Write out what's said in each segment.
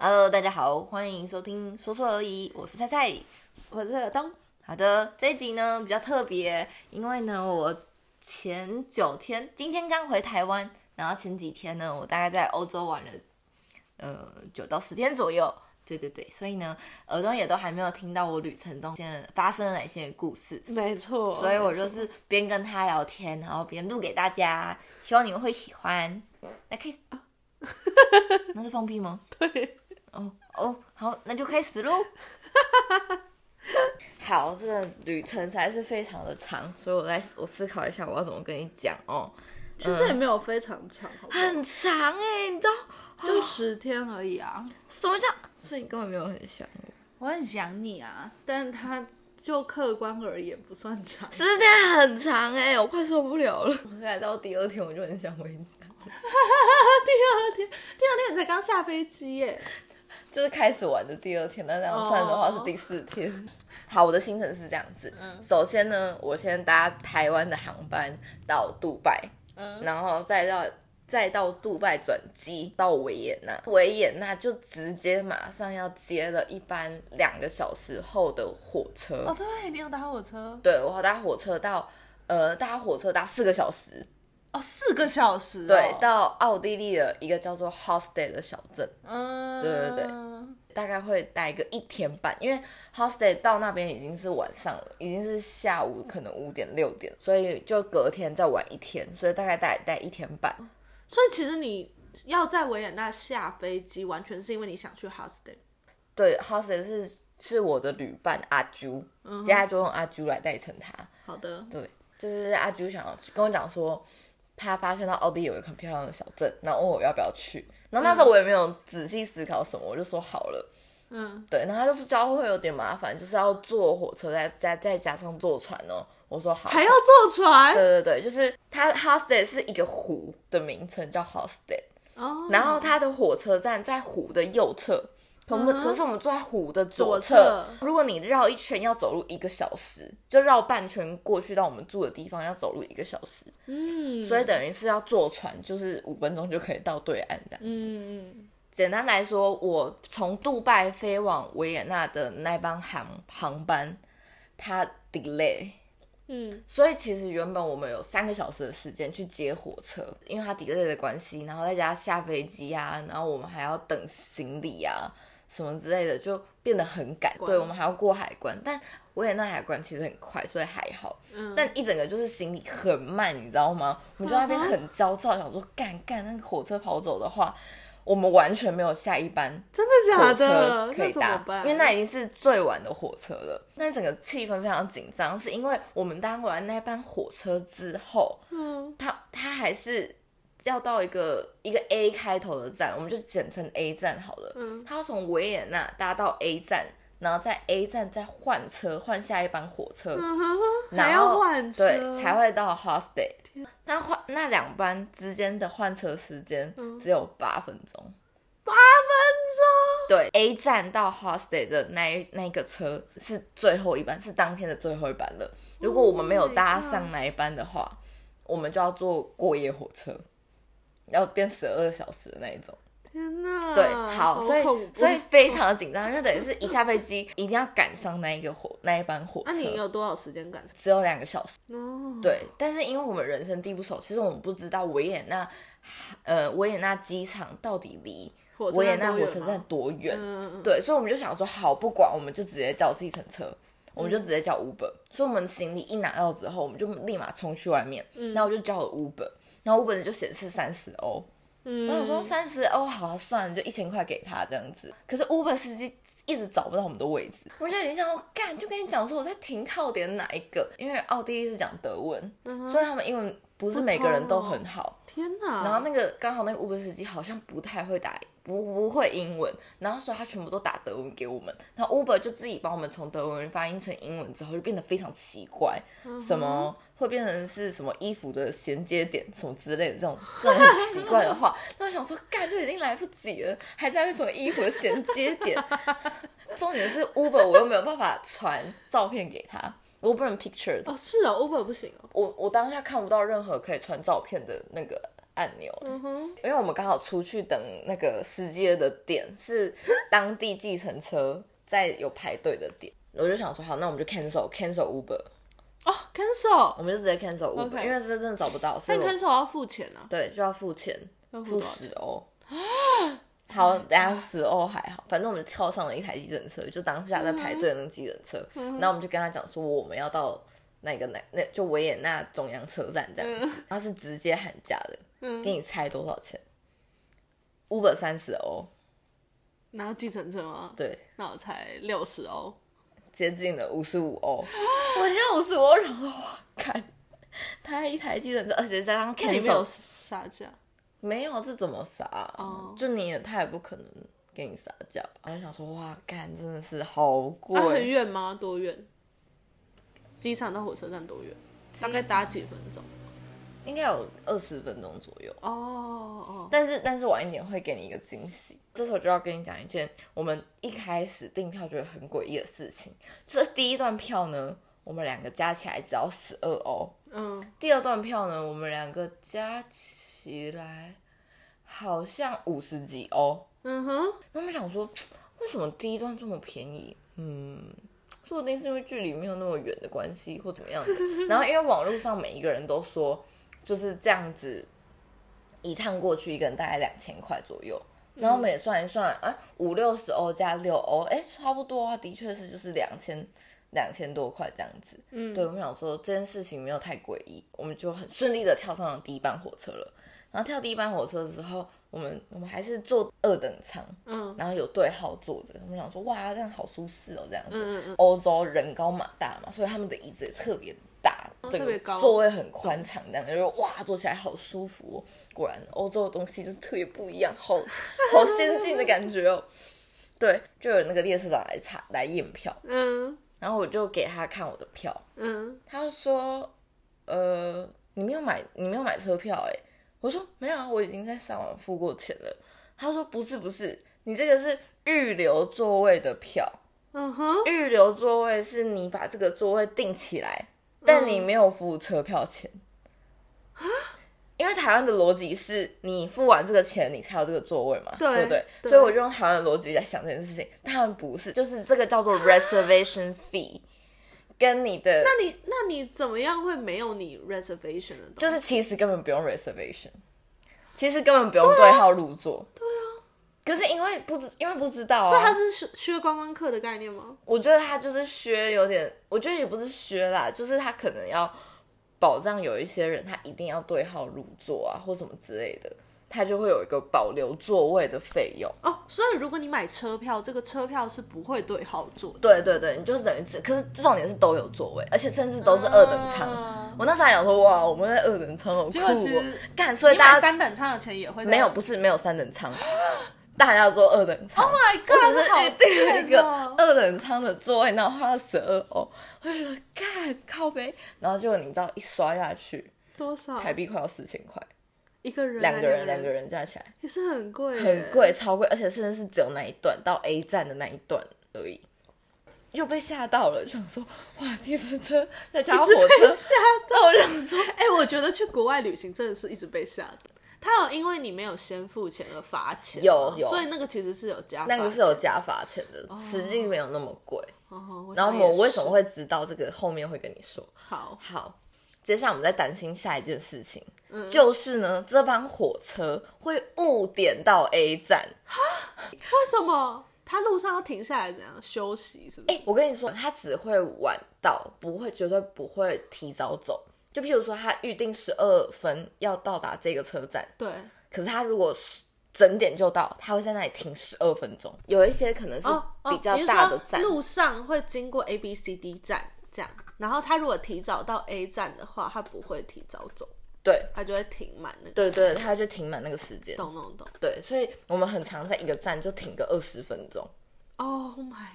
Hello，大家好，欢迎收听说说而已，我是菜菜。我是尔东，好的，这一集呢比较特别，因为呢我前九天，今天刚回台湾，然后前几天呢我大概在欧洲玩了，呃九到十天左右。对对对，所以呢，耳东也都还没有听到我旅程中间发生了哪些故事，没错，所以我就是边跟他聊天，然后边录给大家，希望你们会喜欢。那开始，那是放屁吗？对，哦哦，好，那就开始喽。好，这个旅程实在是非常的长，所以我来我思考一下我要怎么跟你讲哦。其实也没有非常长，好不好很长哎、你知道？就十天而已啊。什么叫？所以你根本没有很想我。我很想你啊，但是他就客观而言不算长。十天很长哎、我快受不了了。我来到第二天我就很想回家，第二天，第二天你才刚下飞机耶。就是开始玩的第二天，那这样算的话是第四天。好，我的行程是这样子。首先呢，我先搭台湾的航班到杜拜，嗯然后再到再到杜拜转机到维也纳，维也纳就直接马上要接了一班两个小时后的火车。哦，对，你要搭火车对我搭火车到呃搭火车搭四个小时，哦，四个小时、哦。对，到奥地利的一个叫做 Hosted 的小镇。嗯，对对对大概会待个一天半，因为 hostel 到那边已经是晚上了，已经是下午可能五点六点，所以就隔天再晚一天，所以大概待待一天半。所以其实你要在维也纳下飞机，完全是因为你想去 hostel。对，hostel 是是我的旅伴阿朱，接下来就用阿朱来代称他。好的，对，就是阿朱想要跟我讲说，他发现到奥地利有一个很漂亮的小镇，然后问我要不要去。然后那时候我也没有仔细思考什么，我就说好了。嗯，对，然后他就是交会有点麻烦，就是要坐火车再再再加上坐船哦。我说好，还要坐船。对对对，就是他 Hosted 是一个湖的名称叫 Hosted，哦，然后它的火车站在湖的右侧，可是我们坐在湖的左左侧。如果你绕一圈要走路一个小时，就绕半圈过去到我们住的地方要走路一个小时，嗯，所以等于是要坐船，就是五分钟就可以到对岸这样子。嗯，简单来说，我从杜拜飞往维也纳的那班航航班，它 delay，嗯，所以其实原本我们有三个小时的时间去接火车，因为它 delay 的关系，然后再加上下飞机啊，然后我们还要等行李啊什么之类的，就变得很赶。对，我们还要过海关，但维也纳海关其实很快，所以还好。嗯但一整个就是行李很慢，你知道吗？我们就在那边很焦躁，想说干干那个火车跑走的话。我们完全没有下一班真的假的？可以搭？因为那已经是最晚的火车了。那整个气氛非常紧张，是因为我们搭完那班火车之后，嗯它它还是要到一个一个 A 开头的站，我们就简称 A 站好了。嗯他要从维也纳搭到 A 站，然后在 A 站再换车换下一班火车，然要后换车，对才会到 Hostel。那换那两班之间的换车时间嗯只有八分钟。八分钟对，A 站到 Hostel 的那一那个车是最后一班，是当天的最后一班了。如果我们没有 Oh 搭上那一班的话，我们就要坐过夜火车，要变十二小时的那一种。天哪，对，好，所以所以非常的紧张，因为等于是一下飞机一定要赶上那一个火那一班火车那、车，你有多少时间赶上？只有两个小时。哦，对，但是因为我们人生地不熟，其实我们不知道维也纳，呃，维也纳机场到底离维也纳火车站多远？嗯，对，所以我们就想说，好，不管，我们就直接叫计程车，我们就直接叫 Uber。所以我们行李一拿到之后，我们就立马冲去外面，然后我就叫了 Uber，然后 Uber 就显示三十欧，嗯，我想说三十欧好了，算了，就一千块给他这样子。可是 Uber 司机一直找不到我们的位置，我就已经想要，干，就跟你讲说我在停靠点哪一个，因为奥地利是讲德文，嗯所以他们英文不是每个人都很好。天哪，然后那个刚好那个 Uber 司机好像不太会打，不不会英文，然后所以他全部都打德文给我们，然后 Uber 就自己帮我们从德文发音成英文之后，就变得非常奇怪，什么会变成是什么衣服的衔接点什么之类的这种 这种很奇怪的话，那我想说干就已经来不及了，还在为什么衣服的衔接点？重点是 Uber 我又没有办法传照片给他，我不能 picture 哦，是哦，Uber 不行哦，我我当下看不到任何可以传照片的那个按钮。嗯哼，因为我们刚好出去等那个司机的点是当地计程车在有排队的点，我就想说好，那我们就 cancel cancel Uber，哦，cancel，我们就直接 cancel Uber，、因为这真的找不到，所以我但 cancel 要付钱啊，对就要付钱，付？十欧。好，等下十欧还好，反正我们就跳上了一台计程车，就当下在排队的那个计程车，然后我们就跟他讲说我们要到那个那那就维也纳中央车站这样子，他是直接喊价的，给你猜多少钱？Uber 三十欧，然后计程车吗？对，那我才六十欧。接近了五十五欧，我听到五十五欧，然后哇，看他一台计程车，而且加上那你没有杀价？没有这怎么杀、哦就你也他也不可能给你杀价吧？我就想说，哇，干真的是好贵，啊，很远吗？多远？机场到火车站多远？大概搭几分钟？应该有二十分钟左右。哦哦，但是但是晚一点会给你一个惊喜。这时候就要跟你讲一件我们一开始订票觉得很诡异的事情，就是第一段票呢，我们两个加起来只要十二欧，嗯，第二段票呢，我们两个加起来好像五十几欧。嗯哼，那我们想说，为什么第一段这么便宜？嗯，说不定是因为距离没有那么远的关系，或怎么样的。然后因为网络上每一个人都说就是这样子，一趟过去一个人大概两千块左右。然后我们也算一算，哎、五六十欧加六欧，哎，差不多啊，的确是就是两千两千多块这样子。嗯，对，我们想说这件事情没有太诡异，我们就很顺利的跳上了第一班火车了。然后跳第一班火车的时候，我们我们还是坐二等舱，嗯然后有对号坐着，我们想说哇，这样好舒适哦，这样子。嗯嗯欧洲人高马大嘛，所以他们的椅子也特别大，整个座位很宽敞，这样就是哇，坐起来好舒服、哦。果然，欧洲的东西就是特别不一样，好好先进的感觉哦。对，就有那个列车长来查来验票，嗯。然后我就给他看我的票，嗯，他就说，呃，你没有买，你没有买车票哎、我说没有啊，我已经在上网付过钱了。他说不是不是，你这个是预留座位的票，嗯哼，预留座位是你把这个座位订起来，但你没有付车票钱。因为台湾的逻辑是你付完这个钱，你才有这个座位嘛，对不对？对所以我就用台湾的逻辑在想这件事情，但他们不是，就是这个叫做 reservation fee，跟你的那你那你怎么样会没有你 reservation 的？就是其实根本不用 reservation，其实根本不用对号入座。对啊。可是因为不知，因为不知道啊，所以他是削削观光客的概念吗？我觉得他就是削有点，我觉得也不是削啦，就是他可能要保障有一些人他一定要对号入座啊，或什么之类的，他就会有一个保留座位的费用。哦，所以如果你买车票，这个车票是不会对号座的。对对对，你就是等于只，可是重点是都有座位，而且甚至都是二等舱。啊我那时候还想说，哇，我们在二等舱好酷！干，所以大家三等舱的钱也会在没有，不是没有三等舱，大家坐二等舱。Oh my 我！只是好预定了一个二等舱的座位，然后花了十二欧，我就觉得干靠背，然后结果你知道一刷下去，多少台币快要四千块，一个人？两个人两两个人加起来也是很贵，很贵，超贵，而且甚至是只有那一段到 A 站的那一段而已。又被吓到了，就想说哇，计程车再加火一直被车，吓到我想说，哎、我觉得去国外旅行真的是一直被吓的。他有因为你没有先付钱而罚钱，有有所以那个其实是有加，那个是有。加罚钱的，实际没有那么贵。哦、然后我为什么会知道这个，后面会跟你说。好？好，接下来我们在担心下一件事情，嗯就是呢，这班火车会误点到 A 站。为什么他路上要停下来怎样休息？是不是？哎、我跟你说，他只会晚到，不会，绝对不会提早走。就譬如说，他预定十二分要到达这个车站，对，可是他如果是整点就到，他会在那里停十二分钟。有一些可能是比较大的站，路上会经过 A、B、C、D 站这样，然后他如果提早到 A 站的话，他不会提早走，对他就会停满那个。对对，他就停满那个时间。懂懂懂。对，所以我们很常在一个站就停个二十分钟。Oh my！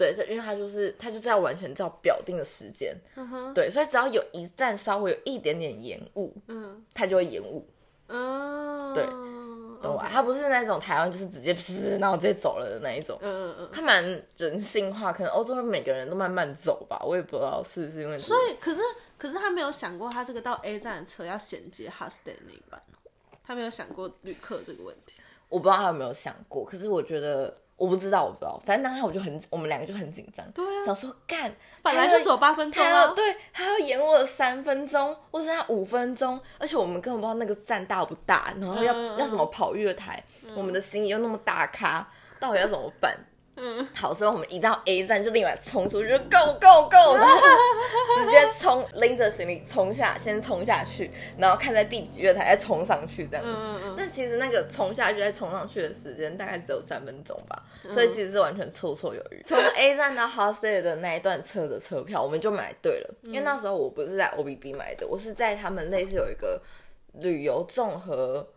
对，因为他就是他就是要完全照表定的时间，嗯，对，所以只要有一站稍微有一点点延误，嗯他就会延误，嗯，对懂懂吧？他不是那种台湾就是直接噗，然后直接走了的那一种，嗯嗯嗯。他蛮人性化，可能欧洲的每个人都慢慢走吧，我也不知道是不是因为这个，所以，可是可是他没有想过，他这个到 A 站的车要衔接 Huston 那一班哦他没有想过旅客这个问题。我不知道他有没有想过，可是我觉得我不知道，我不知道。反正当时我就很，我们两个就很紧张，对啊想说干，本来就只有八分钟啊，他要对他要延我三分钟，或者他五分钟，而且我们根本不知道那个站大不大，然后要、要什么跑月台，我们的行李又那么大咖，到底要怎么办？嗯，好，所以我们一到 A 站就立马冲出去就，Go Go Go，然后直接冲拎着行李冲下，先冲下去，然后看在第几月台再冲上去这样子。嗯嗯但其实那个冲下去再冲上去的时间大概只有三分钟吧，嗯。所以其实是完全绰绰有余。从 A 站到 Hostel 的那一段车的车票，我们就买对了，因为那时候我不是在 OBB 买的，我是在他们类似有一个旅游综合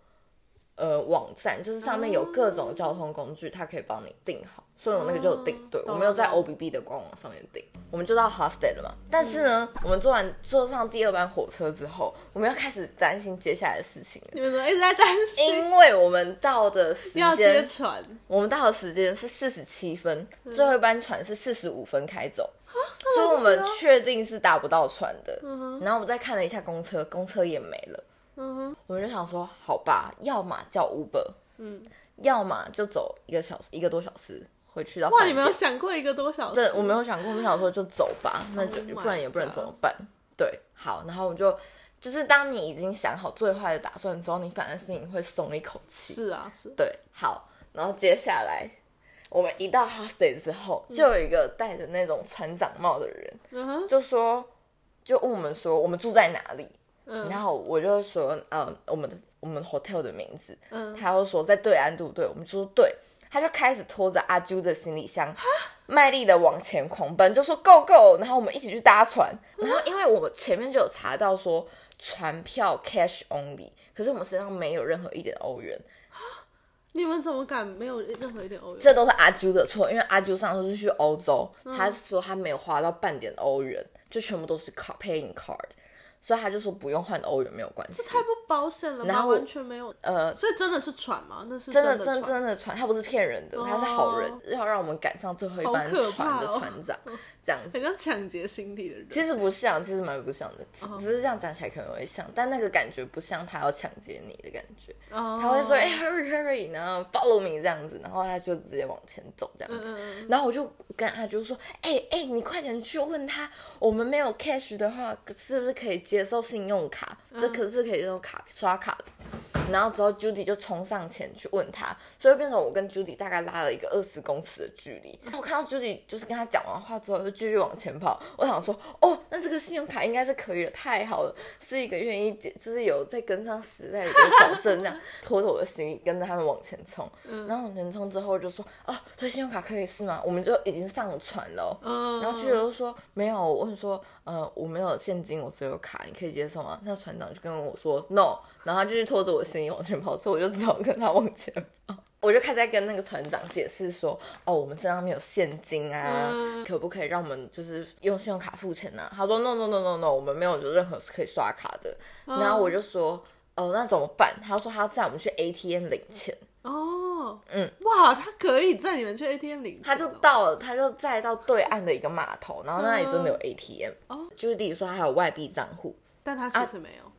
呃网站，就是上面有各种交通工具，它可以帮你订好，所以我那个就有订对，我没有在 OBB 的官网上面订，我们就到 Hostel 了嘛。但是呢，我们坐完坐上第二班火车之后，我们要开始担心接下来的事情了。你们怎么一直在担心？因为我们到的时要接间，船？我们到的时间是四十七分，嗯。最后一班船是四十五分开走，所以我们确定是打不到船的。然后我们再看了一下公车，公车也没了，嗯，我们就想说，好吧，要么叫 Uber，嗯，要么就走一个小时，一个多小时回去到哇，你没有想过一个多小时？对，我没有想过，我们想说就走吧，那就 Oh 不然也不能怎么办？对，好，然后我们就就是当你已经想好最坏的打算之后，你反而心里会松一口气。是啊，是。对，好，然后接下来我们一到 hostel 之后，就有一个戴着那种船长帽的人，就说，就问我们说我们住在哪里，嗯然后我就说，呃，我们的我们 hotel 的名字，嗯，他又说在对岸，对不对？我们就说对，他就开始拖着阿朱的行李箱，卖力的往前狂奔，就说 go go，然后我们一起去搭船。然后因为我们前面就有查到说船票 cash only，可是我们身上没有任何一点欧元，你们怎么敢没有任何一点欧元？这都是阿朱的错，因为阿朱上次是去欧洲，嗯。他说他没有花到半点欧元，就全部都是 card paying card，所以他就说不用换欧元没有关系。这太不保险了吧？然后完全没有。呃，所以真的是船吗？那是真的真的。真的船，他不是骗人的，他是好人，要让我们赶上最后一班船的船长，这样子很。像抢劫心理的人。其实不像，其实蛮不像的，只哦只是这样讲起来可能会像，但那个感觉不像他要抢劫你的感觉。哦他会说：“哎、hurry，然后 follow me 这样子，然后他就直接往前走这样子。然后我就跟阿就说：“哎、哎、你快点去问他，我们没有 cash 的话，是不是可以接受信用卡？这可是可以接受卡刷卡的。”然后之后 Judy 就冲上前去问他，所以变成我跟 Judy 大概拉了一个二十公尺的距离。然后我看到 Judy 就是跟他讲完话之后就继续往前跑，我想说：“哦，那这个信用卡应该是可以的，太好了，是一个愿意解，就是有在跟上时代的一个小镇这样，拖着我的行李跟着他们往前冲。然后往前冲之后就说：“哦，这信用卡可以是吗？”我们就已经上船了哦。嗯，然后巨流就说没有，我问说，呃，我没有现金，我只有卡，你可以接受吗？那船长就跟我说 no，然后他继续拖着我的行李往前跑，所以我就只好跟他往前跑。我就开始在跟那个船长解释说，哦，我们身上没有现金啊，嗯可不可以让我们就是用信用卡付钱呢、他说 no no no no no，我们没有就任何是可以刷卡的。然后我就说，哦、那怎么办？他说他要载我们去 ATM 领钱。哦，嗯，哇，他可以载你们去 ATM 领他就到了，他就载到对岸的一个码头，然后那里真的有 ATM，、哦就是例如说他有外币账户但他其实没有。啊，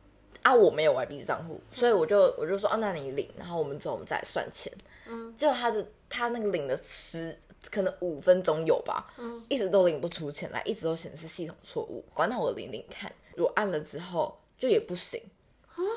我没有外币账户，所以我就我就说啊，那你领，然后我们之后我们再来算钱。嗯，就他的他那个领的十可能五分钟有吧，嗯，一直都领不出钱来，一直都显示系统错误。完，那我领领看，如果按了之后就也不行。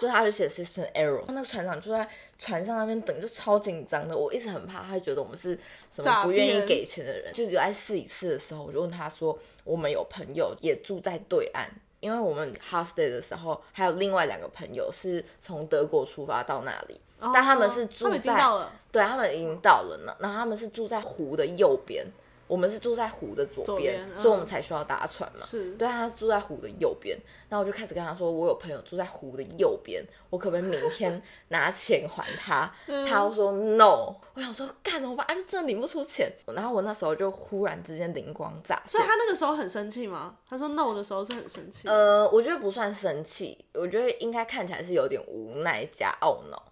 就他就写 system error，那个船长就在船上那边等，就超紧张的。我一直很怕，他觉得我们是什么不愿意给钱的人。就只有在试一次的时候，我就问他说，我们有朋友也住在对岸，因为我们 hostel 的时候还有另外两个朋友是从德国出发到那里，但他们是住在到了。对他们已经到了呢，然后他们是住在湖的右边，我们是住在湖的左边，左嗯所以我们才需要搭船嘛。是对，他是住在湖的右边，然后我就开始跟他说，我有朋友住在湖的右边，我可不可以明天拿钱还他？嗯他又说 no，我想说干怎么办？啊，就真的领不出钱。然后我那时候就忽然之间灵光乍现所以，他那个时候很生气吗？他说 no 的时候是很生气。呃，我觉得不算生气，我觉得应该看起来是有点无奈加懊恼。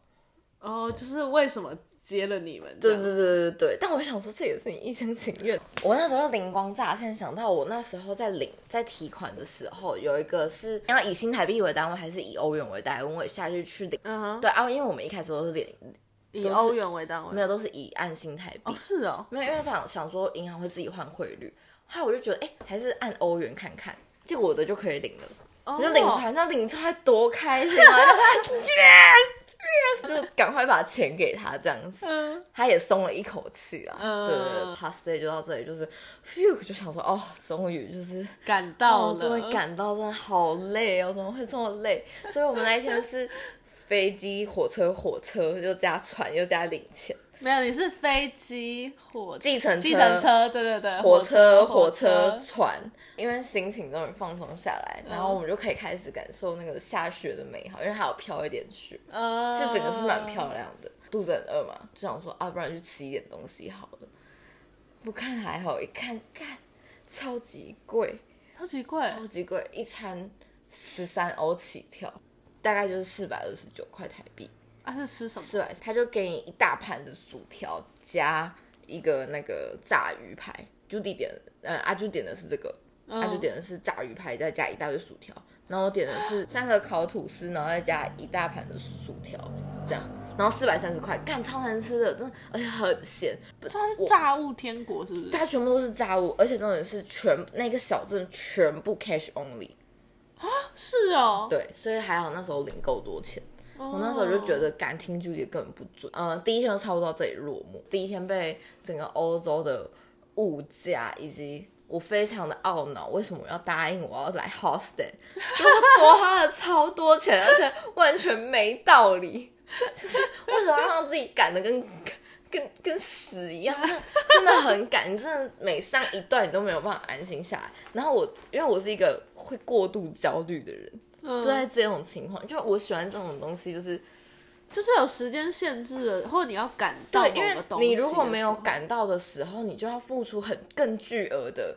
哦，就是为什么接了你们。对对对对对，但我想说，这也是你一厢情愿。我那时候灵光乍现，想到我那时候在领在提款的时候，有一个是要以新台币为单位，还是以欧元为单位？我下去去领。嗯哼，对啊，因为我们一开始都是领，以欧元为单位。没有都是以按新台币。哦，是哦，没有，因为想想说银行会自己换汇率，后来我就觉得，哎、还是按欧元看看，结果我的就可以领了。我我就领出来，那领出来多开心啊！yes，就赶快把钱给他这样子，嗯，他也松了一口气啊。嗯对对对，past day 就到这里，就是 phew，就想说哦，终于就是赶到了，终了，于赶到，真的好累哦，怎么会这么累？所以我们那一天是飞机、火车、火车，又加船，又加领钱。没有，你是飞机、火计程车计程车，对对对，火车、火火车、船，因为心情终于放松下来，然嗯后我们就可以开始感受那个下雪的美好，因为还有飘一点雪，嗯，是整个是蛮漂亮的。肚子很饿嘛，就想说啊，不然去吃一点东西好了。不看还好，一看看超级贵，超级贵，超级贵，一餐十三欧起跳，大概就是四百二十九块台币。啊是吃什么？四百，他就给你一大盘的薯条加一个那个炸鱼排。Judy 点，呃，阿朱点的是这个，阿朱点的是炸鱼排，再加一大堆薯条。然后我点的是 三个烤吐司，然后再加一大盘的薯条，这样，然后四百三十块，干超难吃的，真的，而且很咸。不它是炸物天国是不是？它全部都是炸物，而且重点是全那个小镇全部 cash only 啊。是哦，对，所以还好那时候领够多钱。我那时候就觉得感听距离根本不准。呃，第一天就差不多到这里落幕。第一天被整个欧洲的物价以及我非常的懊恼，为什么要答应我要来 hostel，就是多花了超多钱，而且完全没道理。就是为什么要让自己赶的跟跟跟屎一样？真真的很赶，你真的每上一段你都没有办法安心下来。然后我因为我是一个会过度焦虑的人，嗯就在这种情况，就我喜欢这种东西，就是就是有时间限制的，或者你要赶到，因为某个东西你如果没有赶到的时候，你就要付出很更巨额的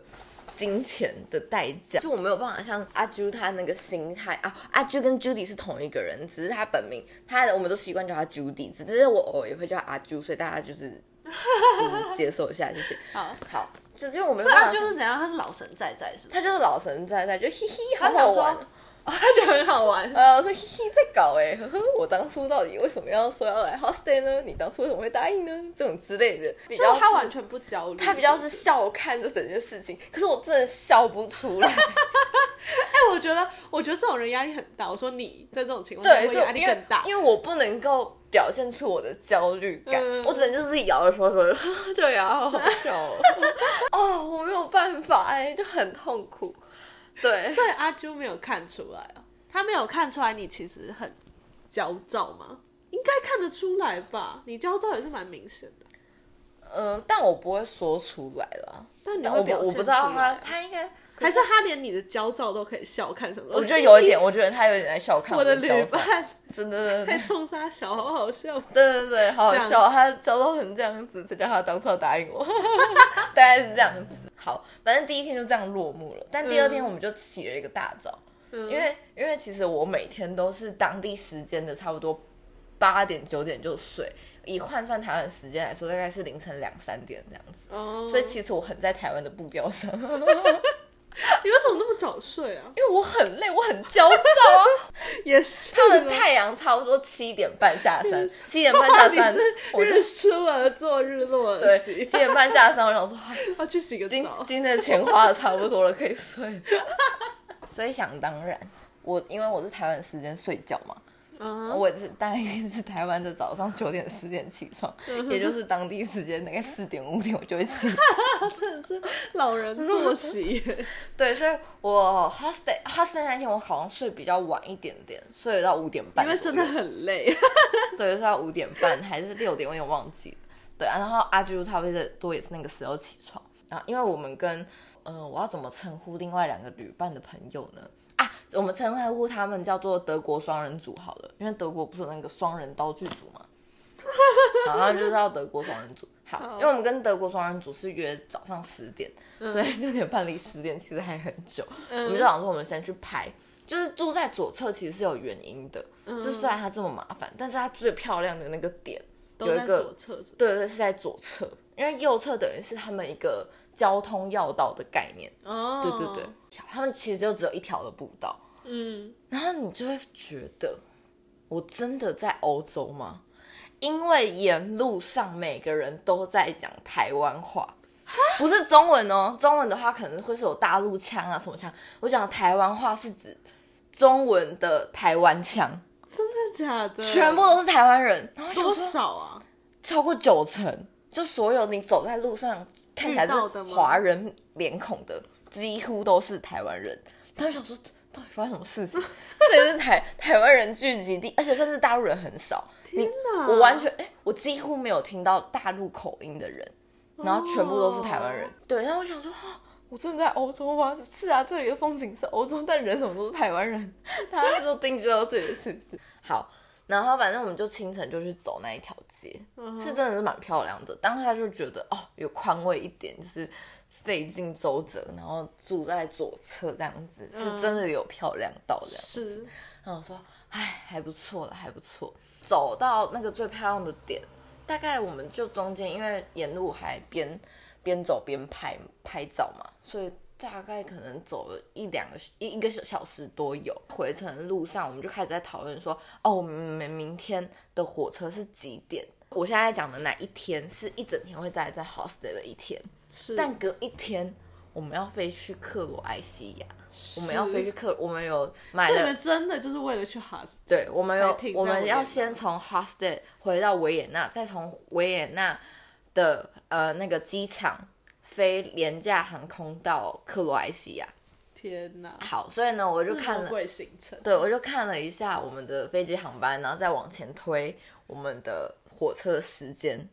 金钱的代价。就我没有办法像阿朱他那个心态啊，阿朱跟 Judy 是同一个人，只是他本名，他我们都习惯叫他 Judy，只是我偶尔也会叫阿朱，所以大家就是就是接受一下，谢谢。好，好，就就我们所以他办法就是怎样？他是老神在在，是？他就是老神在在，就嘿嘿，好他想说好玩。哦，他觉得很好玩。呃，我说嘿嘿在搞哎、呵呵，我当初到底为什么要说要来 hostel 呢？你当初为什么会答应呢？这种之类的，比就较他完全不焦虑，他比较是。笑看这整件事情，可是我真的笑不出来。哎，我觉得，我觉得这种人压力很大。我说你在这种情况下对，会压力更大。因为我不能够表现出我的焦虑感，嗯我只能就是摇着说说，对啊，好好笑哦，哦，我没有办法哎、就很痛苦。对，所以阿朱没有看出来啊，他没有看出来你其实很焦躁吗？应该看得出来吧？你焦躁也是蛮明显的。呃、但我不会说出来啦。但你会表现我不知道他出来啊他应该，还是他连你的焦躁都可以笑看什么？我觉得有一点，我觉得他有点在笑看我的旅伴真的真的在冲杀小，好好笑。对对对，好好笑，他焦躁成这样子，谁叫他当初要答应我？大概是这样子。好，反正第一天就这样落幕了，但第二天嗯。我们就起了一个大早，嗯。因为因为其实我每天都是当地时间的差不多八点九点就睡，以换算台湾时间来说，大概是凌晨两三点这样子，哦，所以其实我很在台湾的步调上，因 你为什么那么早睡啊？因为我很累，我很焦躁啊。也是，他们太阳差不多七点半下山，七点半下山，是我就日出而作，日落而对七。点半下山，我想说。啊要去洗个澡。今天的钱花的差不多了，可以睡。所以想当然，我因为我是台湾时间睡觉嘛，嗯，我也是大概是台湾的早上九点十点起床，也就是当地时间大概四点五点我就会起。真的是老人作息。对，所以我 hostel hostel 那天我好像睡比较晚一点点，睡到五点半，因为真的很累。对，睡到五点半还是六点，我有点忘记了。对啊，然后阿朱差不多也是那个时候起床。然后因为我们跟呃，我要怎么称呼另外两个旅伴的朋友呢？啊，我们称呼他们叫做德国双人组好了，因为德国不是有那个双人刀具组嘛，好然后就叫德国双人组。好，因为我们跟德国双人组是约早上十点，所以六点半离十点其实还很久。我们就想说，我们先去拍，就是住在左侧其实是有原因的，就是虽然它这么麻烦，但是它最漂亮的那个点有一个对对是在左侧，因为右侧等于是他们一个交通要道的概念。哦，对对对，他们其实就只有一条的步道，嗯，然后你就会觉得，我真的在欧洲吗？因为沿路上每个人都在讲台湾话，不是中文哦。中文的话可能会是有大陆腔啊什么腔，我讲的台湾话是指中文的台湾腔，真的假的？全部都是台湾人。然后多少啊？超过九成，就所有你走在路上看起来是华人脸孔的，几乎都是台湾人。他就想说，到底发生什么事情？这里是台台湾人聚集地，而且甚至大陆人很少。你天哪！我完全哎、我几乎没有听到大陆口音的人，然后全部都是台湾人。哦对，然后我想说，啊 我真的在欧洲吗？是啊，这里的风景是欧洲，但人什么都是台湾人，大家都定居到这里，是不是？好，然后反正我们就清晨就去走那一条街，嗯是真的是蛮漂亮的。当下就觉得哦，有宽慰一点，就是费尽周折，然后住在左侧这样子，是真的有漂亮到这样子。是然后我说，哎，还不错了，还不错。走到那个最漂亮的点，大概我们就中间，因为沿路还边边走边拍拍照嘛，所以大概可能走了一两个一一个小时多有。回程的路上，我们就开始在讨论说，哦，我们明天的火车是几点？我现在讲的哪一天是一整天会待在 hostel 的一天，是，但隔一天我们要飞去克罗埃西亚，我们要飞去克，我们有买了真的就是为了去 hostel，？对，我们有我们要先从 Hostel 回到维也纳，再从维也纳的呃那个机场飞廉价航空到克罗埃西亚。天哪！好，所以呢，我就看了，对我就看了一下我们的飞机航班，然后再往前推我们的火车的时间。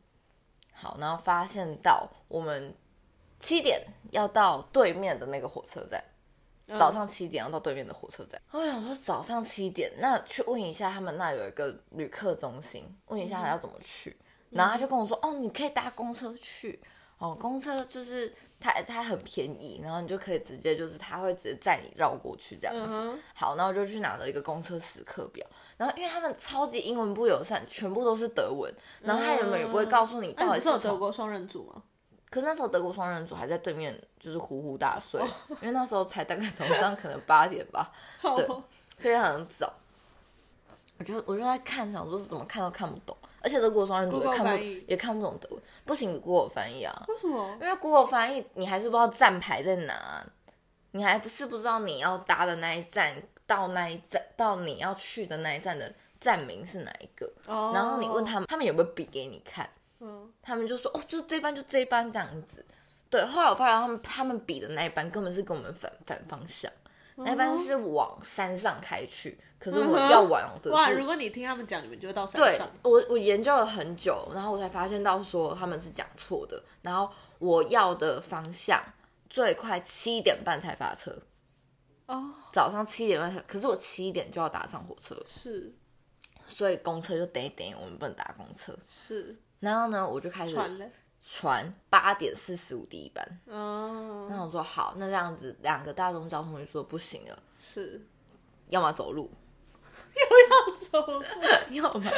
好，然后发现到我们七点要到对面的那个火车站。嗯早上七点要到对面的火车站。我想说早上七点，那去问一下他们那有一个旅客中心，问一下他要怎么去。然后他就跟我说，哦，你可以搭公车去。哦，公车就是它它很便宜，然后你就可以直接就是它会直接载你绕过去这样子。好，然后我就去拿了一个公车时刻表，然后因为他们超级英文不友善，全部都是德文，然后他原本也不会告诉你到底是德国双人组吗？可是那时候德国双人组还在对面，就是呼呼大睡，哦因为那时候才大概早上可能八点吧，对，非常早。我就我就在看，想说是怎么看都看不懂，而且德国双人组也 Google 看不也看不懂德文，不行，Google 翻译啊，为什么？因为 Google 翻译你还是不知道站牌在哪，你还不是不知道你要搭的那一站到那一站到你要去的那一站的站名是哪一个，哦然后你问他们，他们有没有比给你看？嗯，他们就说哦，就是这班就这一班这样子。对，后来我发现他们他们比的那一班根本是跟我们反反方向，那一班是往山上开去，可是我要玩的哇！如果你听他们讲，你们就会到山上对上。我我研究了很久，然后我才发现到说他们是讲错的，然后我要的方向最快七点半才发车，哦，早上七点半才，可是我七点就要搭上火车，是所以公车就等一等，我们不能搭公车。是，然后呢，我就开始传嘞。传八点四十五第一班，嗯，那我说好，那这样子两个大众交通就说不行了，是要么走路，又要走路。要么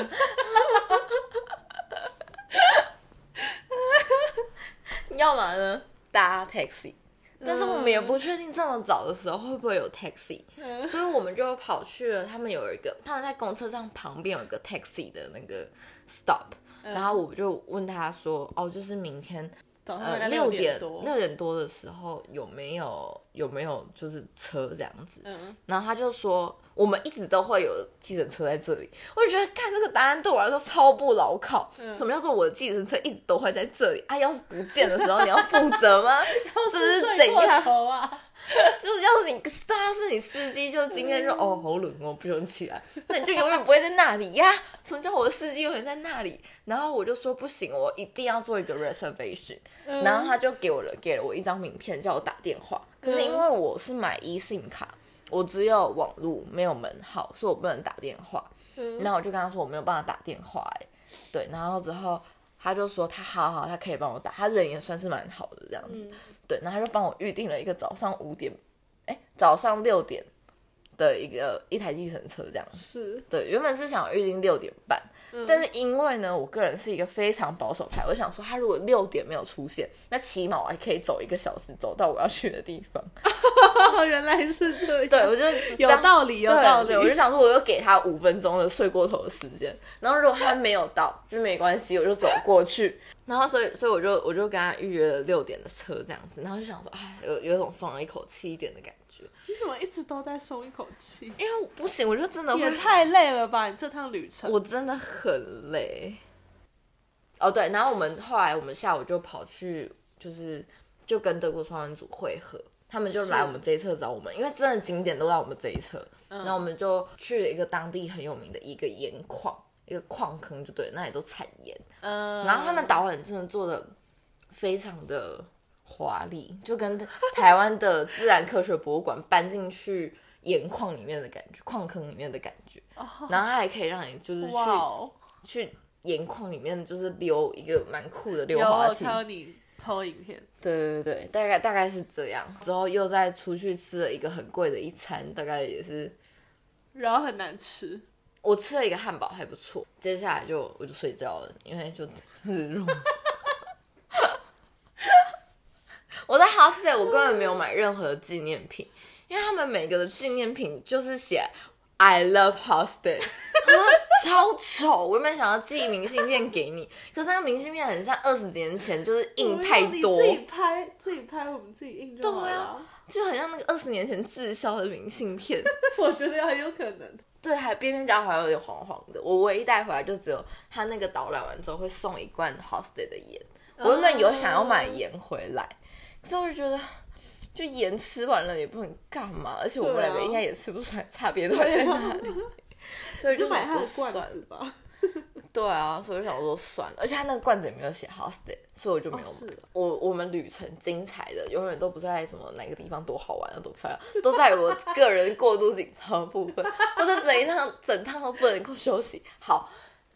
要么呢搭 taxi。但是我们也不确定这么早的时候会不会有 taxi，、所以我们就跑去了。他们有一个，他们在公车站旁边有一个 taxi 的那个 stop，、然后我就问他说：“哦，就是明天呃早上六点点多。六点多的时候有没有有没有就是车这样子？”嗯，然后他就说，我们一直都会有计程车在这里。我就觉得，看这个答案对我来说超不牢靠。嗯什么叫做我的计程车一直都会在这里？啊，要是不见的时候，你要负责吗？这是睡过怎样？啊？就是要是你，要是你司机，就是今天就哦好冷哦，不用起来，那你就永远不会在那里呀。什么叫我的司机永远在那里？然后我就说不行，我一定要做一个 reservation。然后他就给我了给了我一张名片，叫我打电话。可是因为我是买 eSIM 卡，我只有网路没有门号，所以我不能打电话。嗯然后我就跟他说我没有办法打电话、哎，对，然后之后他就说他好好，他可以帮我打，他人也算是蛮好的这样子，对，然后他就帮我预定了一个早上五点，哎，早上六点的一个一台计程车这样。是对，原本是想预定六点半，但是因为呢，我个人是一个非常保守派，我想说他如果六点没有出现，那起码我还可以走一个小时走到我要去的地方。原来是这样，对，我就有道理，有道理。我就想说，我就给他五分钟的睡过头的时间，然后如果他没有到，就没关系，我就走过去。然后所以，所以我就我就跟他预约了六点的车这样子，然后就想说，哎，有有种松了一口气一点的感觉。你怎么一直都在松一口气？因为不行，我就真的也太累了吧！你这趟旅程，我真的很累。哦，对，然后我们后来我们下午就跑去，就是就跟德国双人组会合。他们就来我们这一侧找我们，因为真的景点都在我们这一侧。然后我们就去了一个当地很有名的一个盐矿，一个矿坑，就对，那里都产盐。嗯。然后他们导演真的做的非常的华丽，就跟台湾的自然科学博物馆搬进去盐矿里面的感觉，矿坑里面的感觉。然后它还可以让你就是去去盐矿里面，就是溜一个蛮酷的溜滑梯。偷影片，对对对，大概大概是这样。之后又再出去吃了一个很贵的一餐，大概也是，然后很难吃。我吃了一个汉堡，还不错。接下来就我就睡觉了，因为就 日落。我在 Hostel，我根本没有买任何纪念品，因为他们每个的纪念品就是写。I love Hostel，超丑！我原本想要寄明信片给你，可是那个明信片很像二十年前，就是印太多。自己拍，自己拍，我们自己印就好了。就很像那个二十年前滞销的明信片。我觉得很有可能。对，还边边角还有点黄黄的。我唯一带回来就只有他那个导览完之后会送一罐 Hostel 的盐。我原本有想要买盐回来，可是我就觉得。就盐吃完了也不能干嘛，而且我们两个应该也吃不出来差别在哪里，所以就买他的罐子吧。对啊，所以就想说算了，而且他那个罐子也没有写 day，所以我就没有买。我我们旅程精彩的永远都不在什么哪个地方多好玩啊、多漂亮，都在我个人过度紧张的部分，或者整一趟整趟都不能够休息。好，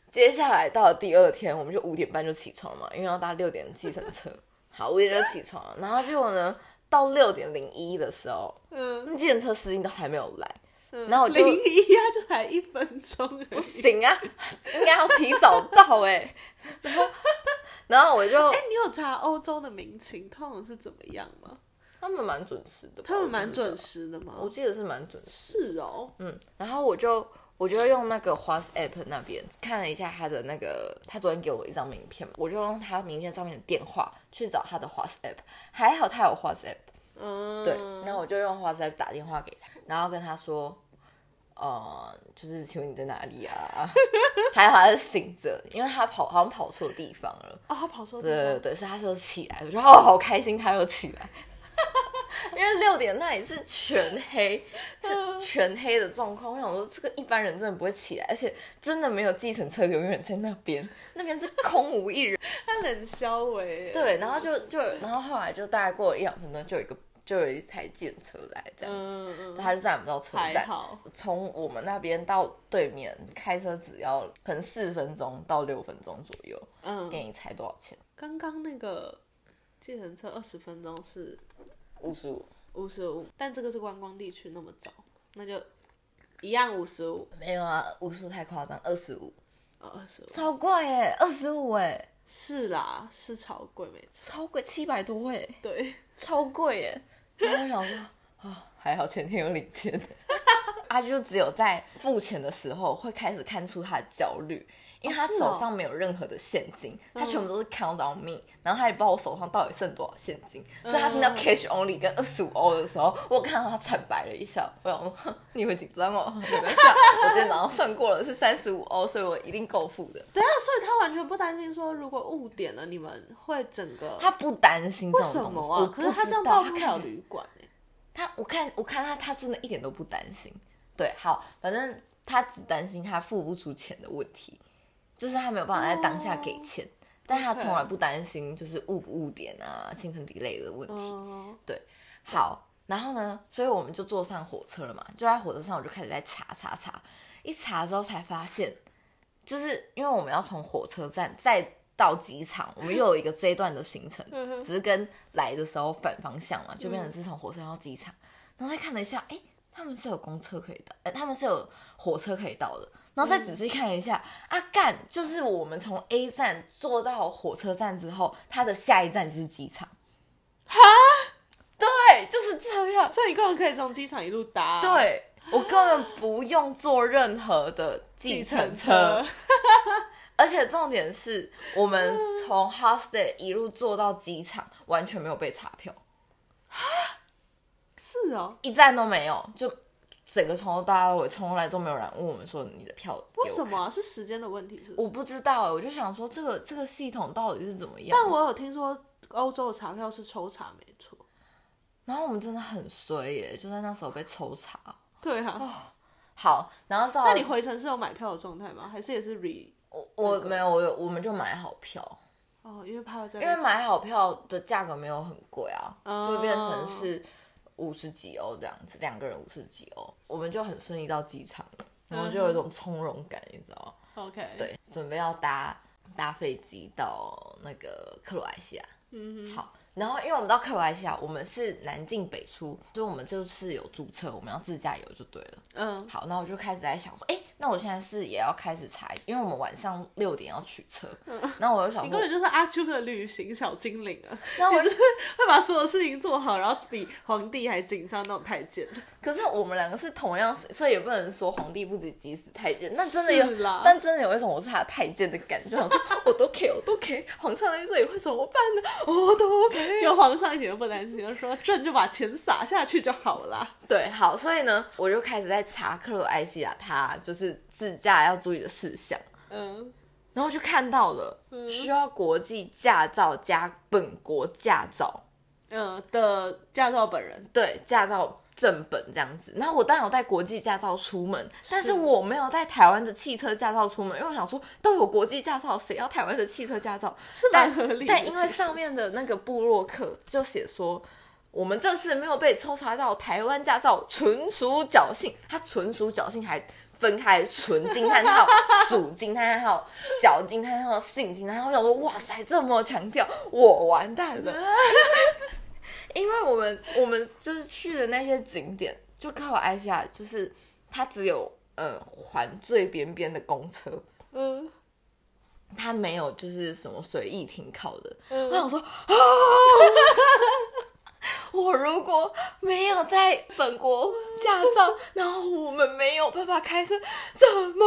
接下来到了第二天，我们就五点半就起床嘛，因为要搭六点的计程车。好，五点就起床了，然后结果呢？到六点零一的时候，嗯，那计程车司机都还没有来，然后我就零一啊，就才一分钟，不行啊，应该要提早到哎，然后，然后我就，哎，你有查欧洲的民情，通常是怎么样吗？他们蛮准时的，他们蛮准时的吗？我记得是蛮准时，是哦，嗯，然后我就。我就用那个 WhatsApp 那边看了一下他的那个，他昨天给我一张名片嘛，我就用他名片上面的电话去找他的 WhatsApp，还好他有 WhatsApp，嗯，对，那我就用 WhatsApp 打电话给他，然后跟他说，呃，就是请问你在哪里啊？还好他是醒着，因为他跑好像跑错地方了，哦，他跑错，对对对，所以他说起来，我觉得哦好开心，他又起来。因为六点那里是全黑，是全黑的状况。我想说，这个一般人真的不会起来，而且真的没有计程车永远在那边，那边是空无一人。他冷消维。对，然后就就，然后后来就大概过了一两分钟，就有一个就有一台计程车来这样子，他就站不到车站。从我们那边到对面开车只要可能四分钟到六分钟左右。嗯，给你猜多少钱？刚刚那个计程车二十分钟是。五十五，五十五，但这个是观光地区，那么早，那就一样五十五。没有啊，五十五太夸张，二十五，二十五，超贵哎，二十五哎，是啦，是超贵没错，超贵七百多哎，对，超贵哎，然后我想说啊，还好前天有领钱，他就只有在付钱的时候会开始看出他的焦虑。因为他手上没有任何的现金，他全部都是 count on me，然后他也不知道我手上到底剩多少现金，所以他听到 cash only 跟二十五欧的时候，我看到他惨白了一下，我想说你会紧张吗，没关系，我今天早上算过了是三十五欧，所以我一定够付的。对啊，所以他完全不担心说如果误点了你们会整个，他不担心为什么啊？可是他这样到不了旅馆他我看我看他他真的一点都不担心，对，好，反正他只担心他付不出钱的问题。就是他没有办法在当下给钱，但他从来不担心就是误不误点啊、行程 delay 的问题。对，好，然后呢，所以我们就坐上火车了嘛。就在火车上，我就开始在查查查，一查之后才发现，就是因为我们要从火车站再到机场，我们又有一个这一段的行程，只是跟来的时候反方向嘛，就变成是从火车站到机场。然后再看了一下，哎，他们是有公车可以到，呃，他们是有火车可以到的。然后再仔细看一下，啊干，就是我们从 A 站坐到火车站之后，他的下一站就是机场。哈，对，就是这样。所以你根本可以从机场一路搭。，对我根本不用坐任何的计程车，而且重点是我们从 hostel 一路坐到机场，完全没有被查票，是哦。一站都没有，就整个从头到尾从来都没有人问我们说你的票为什么啊是时间的问题？是不我？不知道，我就想说这个这个系统到底是怎么样？但我有听说欧洲的查票是抽查，没错。然后我们真的很衰耶，就在那时候被抽查。对啊。好，然后到那你回程是有买票的状态吗？还是也是 re？我我没有，我有我们就买好票，哦，因为怕会在因为买好票的价格没有很贵啊，哦就变成是五十几欧这样子，两个人五十几欧，我们就很顺利到机场了，然后就有一种从容感，你知道吗？OK。，对，准备要搭搭飞机到那个克罗埃西亚。嗯哼。好，然后因为我们到克罗埃西亚，我们是南进北出，所以我们就是有注册，我们要自驾游就对了。嗯。好，那我就开始在想说，哎、那我现在是也要开始查，因为我们晚上六点要取车，嗯，那我就想说你根本，就是阿秋的旅行小精灵啊！那我就是会把所有事情做好，然后比皇帝还紧张那种太监。可是我们两个是同样，所以也不能说皇帝不急急死太监，那真的有啦，但真的有一种我是他的太监的感觉，想说我都可以，我都可以，皇上在这里会怎么办呢？我都 OK。就皇上一点都不担心，就说朕就把钱撒下去就好了。对，好，所以呢，我就开始在查克罗埃西亚他就是自驾要注意的事项，嗯，然后就看到了需要国际驾照加本国驾照，嗯的驾照本人，对，驾照正本这样子。然后我当然有带国际驾照出门，但是我没有带台湾的汽车驾照出门，因为我想说都有国际驾照，谁要台湾的汽车驾照？是蛮合理的。但因为上面的那个布洛克就写说，我们这次没有被抽查到台湾驾照，纯属侥幸。他纯属侥幸还分开纯惊叹号、属惊叹号、脚惊叹号、性惊叹号。我想说，哇塞，这么强调，我完蛋了。因为我们我们就是去的那些景点，就靠埃西亚，就是它只有呃环最边边的公车，嗯它没有就是什么随意停靠的。嗯我想说，啊，我如果没有在本国驾照，然后我们没有办法开车，怎么办？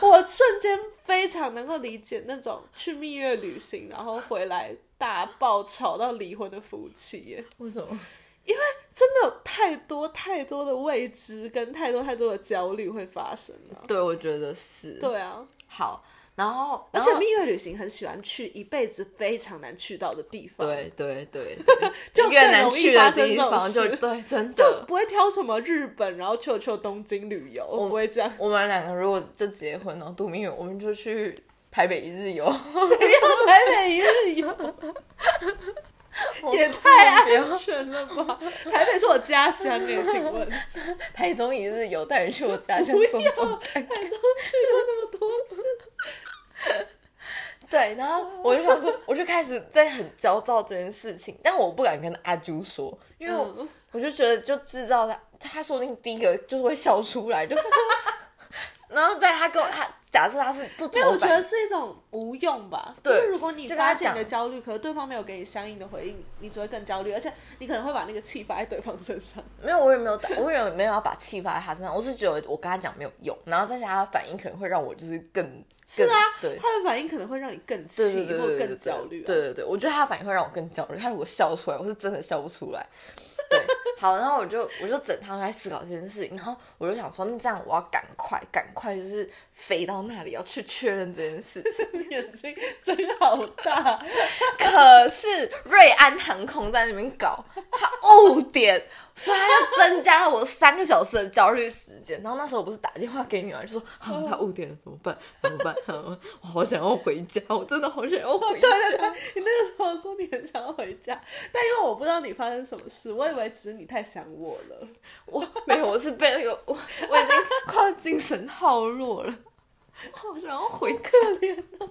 我瞬间非常能够理解那种去蜜月旅行，然后回来大爆吵到离婚的夫妻耶，为什么？因为真的有太多太多的未知跟太多太多的焦虑会发生了。对，我觉得是。对啊，好，然后，而且蜜月旅行很喜欢去一辈子非常难去到的地方，，对对对，就越更容易难去的地方就事对，真的就的。不会挑什么日本，然后去去东京旅游，不会这样。我们两个如果就结婚然后度蜜月，我们就去台北一日游，谁要台北一日游？也太安全了吧！台北是我家乡耶，请问。台中一日游，带人去我家乡不走要走看台中去过那么多次，对，然后我就想说，我就开始在很焦躁这件事情，但我不敢跟阿朱说，因为我就觉得就制造他，他说不定第一个就是会笑出来，就，然后在他跟我他假设他是不因为我觉得，是一种无用吧。就是如果你跟他发现你的焦虑，可是对方没有给你相应的回应，你只会更焦虑，而且你可能会把那个气发在对方身上。没有，我也没有打，我也没有要把气发在他身上，我是觉得我跟他讲没有用，然后再加上他的反应可能会让我就是更是啊对。他的反应可能会让你更气或更焦虑、啊。对对对，我觉得他的反应会让我更焦虑。他如果笑出来，我是真的笑不出来。对，好，然后我就我就整趟在思考这件事情，然后我就想说，那这样我要赶快赶快就是飞到那里要去确认这件事情。你眼睛真好大，可是瑞安航空在那边搞，他误点，所以他就增加了我三个小时的焦虑时间。然后那时候我不是打电话给你嘛，就说啊，他误点了怎么办？怎么办？我好想要回家，我真的好想要回家。你那个时候说你很想要回家，但因为我不知道你发生什么事，我以为只是你太想我了。我没有，我是被那个我我已经快要精神耗弱了，我好想要回家，可怜哦，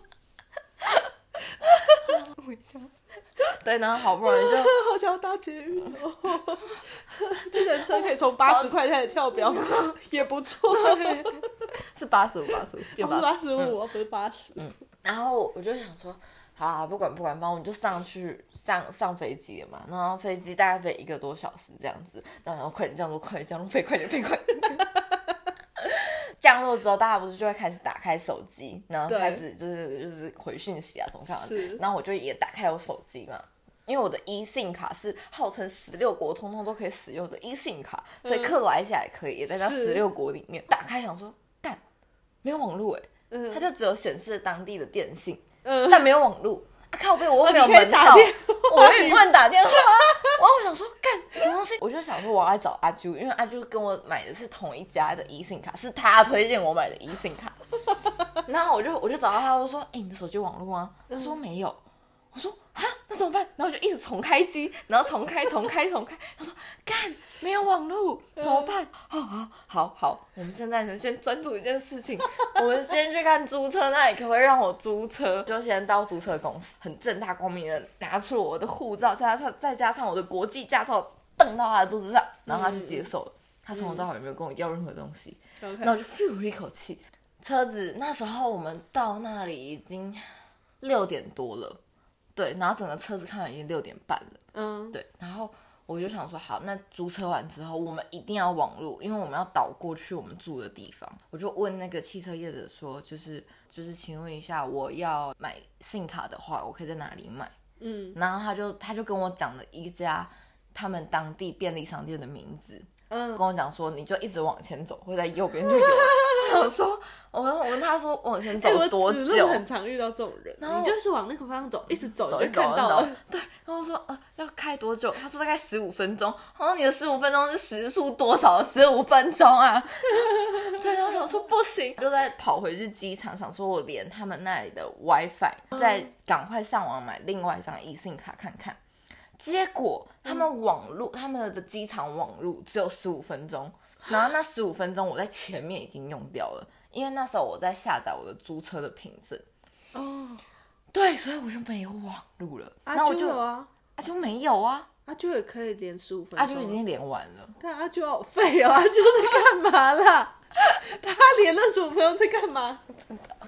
回家。对，然后好不容易就 好想要搭捷运哦，这人车可以从八十块开始跳表，也不错。是八十五，八十五，不是八八十五，不是八十。嗯然后我就想说，好啦，不管不管，反正我就上去上上飞机了嘛。然后飞机大概飞一个多小时这样子，然后快点降落，快点降落，飞快点飞快点。降落之后，大家不是就会开始打开手机，然后对开始就是就是回讯息啊什么看。然后我就也打开我手机嘛。因为我的 eSIM 卡是号称十六国通通都可以使用的 eSIM 卡，所以克罗埃西亚也可以，也在那十六国里面。打开想说，干，没有网络哎、嗯它就只有显示当地的电信，嗯，但没有网络。啊、靠背，我又没有门号，我也不能打电话。然后我想说，干什么东西？我就想说，我要来找阿朱，因为阿朱跟我买的是同一家的 eSIM 卡，是他推荐我买的 eSIM 卡。然后我就我就找到他，我说：“哎、你的手机网络吗？”他说没有。我说啊，那怎么办？然后就一直重开机，然后重开、重开、重开。他说干，没有网络，怎么办？好好好好，我们现在呢，先专注一件事情，我们先去看租车那里可不可以让我租车？就先到租车公司，很正大光明的拿出我的护照，加上再加上我的国际驾照，瞪到他的桌子上，然后他就接受了。他从头到尾没有跟我要任何东西，然后我就一口气。车子那时候我们到那里已经六点多了，对，然后整个车子看完已经六点半了，嗯，对，然后我就想说，好，那租车完之后，我们一定要网路，因为我们要倒过去我们住的地方。我就问那个汽车业者说，就是就是，请问一下，我要买信卡的话，我可以在哪里买？嗯然后他就他就跟我讲了一家他们当地便利商店的名字，嗯跟我讲说，你就一直往前走，会在右边就有。我说，我问我问他说往前走多久？很常遇到这种人，后你就是往那个方向走，一直走走一走，你就看到了。对，然后我说呃要开多久？他说大概十五分钟。我说你的十五分钟是时速多少？十五分钟啊？对，然后我说不行，就在跑回去机场，想说我连他们那里的 WiFi，再赶快上网买另外一张 eSIM 卡看看。结果他们网路，他们的机场网路只有十五分钟，然后那十五分钟我在前面已经用掉了，因为那时候我在下载我的租车的凭证。哦，对，所以我就没有网路了。阿那我就啊，阿就没有啊，阿啾也可以连十五分钟。阿就已经连完了。看阿啾好废哦，阿啾在干嘛啦？他连了十五分钟在干嘛？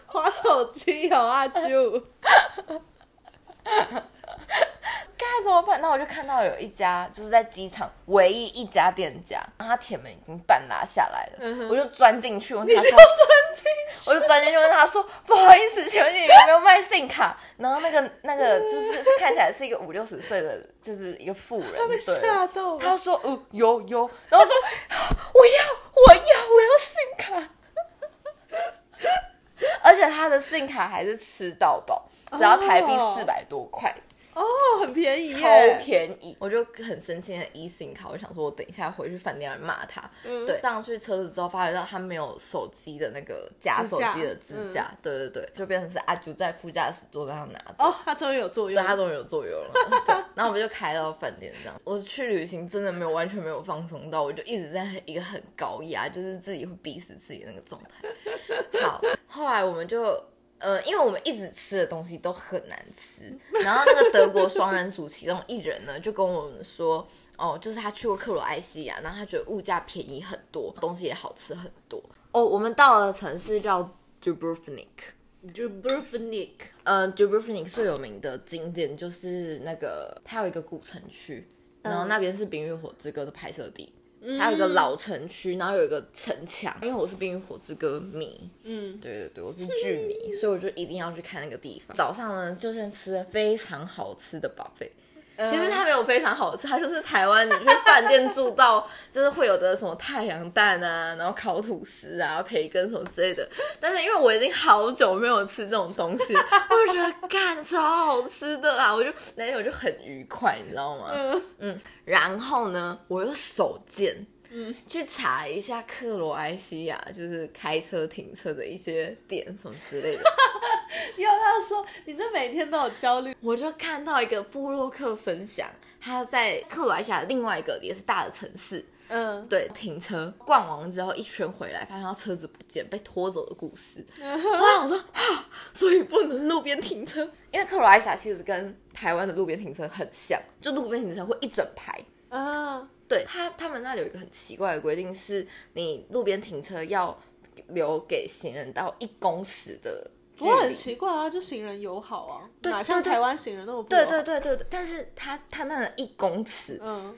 划手机哦，阿啾。该怎么办？那我就看到有一家就是在机场唯一一家店家，然后他铁门已经半拉下来了，嗯我就钻进去问他说，你就钻进去，我就钻进去问他说，不好意思，请问你有没有卖信卡？然后那个那个就是是看起来是一个五六十岁的，就是一个妇人，他被对。吓到了。他说：“呃，有有。”然后说：“我要，我要，我要信卡。” 而且他的信卡还是吃到饱，只要台币哦四百多块，哦，很便宜超。便宜。我就很生气的 e 信卡，我想说，我等一下回去饭店来骂他。嗯对，上去车子之后，发觉到他没有手机的那个夹手机的支支架，对对对，就变成是阿朱在副驾驶座上拿着。哦，他终于有作用。对，他终于有作用了。对，然后我们就开到饭店这样。我去旅行真的没有完全没有放松到，我就一直在一个很高压，就是自己会逼死自己那个状态。好，后来我们就。呃，因为我们一直吃的东西都很难吃，然后那个德国双人组其中一人呢，就跟我们说，哦，就是他去过克罗埃西亚，然后他觉得物价便宜很多，东西也好吃很多。哦，我们到了城市叫 Dubrovnik，就 b u r f n i k 呃 Dubrovnik 最有名的景点就是那个，它有一个古城区，然后那边是《冰与火之歌》的拍摄地，还有一个老城区，然后有一个城墙。因为我是《冰与火之歌》迷，嗯，对对对，我是剧迷，所以我就一定要去看那个地方。早上呢，就先吃了非常好吃的 buffet。其实它没有非常好吃，它就是台湾你去饭店住到，就是会有的什么太阳蛋啊，然后烤吐司啊、培根什么之类的。但是因为我已经好久没有吃这种东西，我就觉得干超好吃的啦，我就那天我就很愉快，你知道吗？嗯嗯，然后呢，我又手贱，嗯，去查一下克罗埃西亚就是开车停车的一些点什么之类的。又要说你这每天都有焦虑，我就看到一个布洛克分享，他在克罗埃西亚另外一个也是大的城市，嗯，对，停车逛完之后一圈回来，发现他车子不见，被拖走的故事。后 来我说，啊所以不能路边停车，因为克罗埃西亚其实跟台湾的路边停车很像，就路边停车会一整排。啊，对。他，他们那里有一个很奇怪的规定，是你路边停车要留给行人到一公尺的距不过很。奇怪啊，就行人友好啊，对哪像台湾行人那么不对对对对对，但是他他那个一公尺，嗯，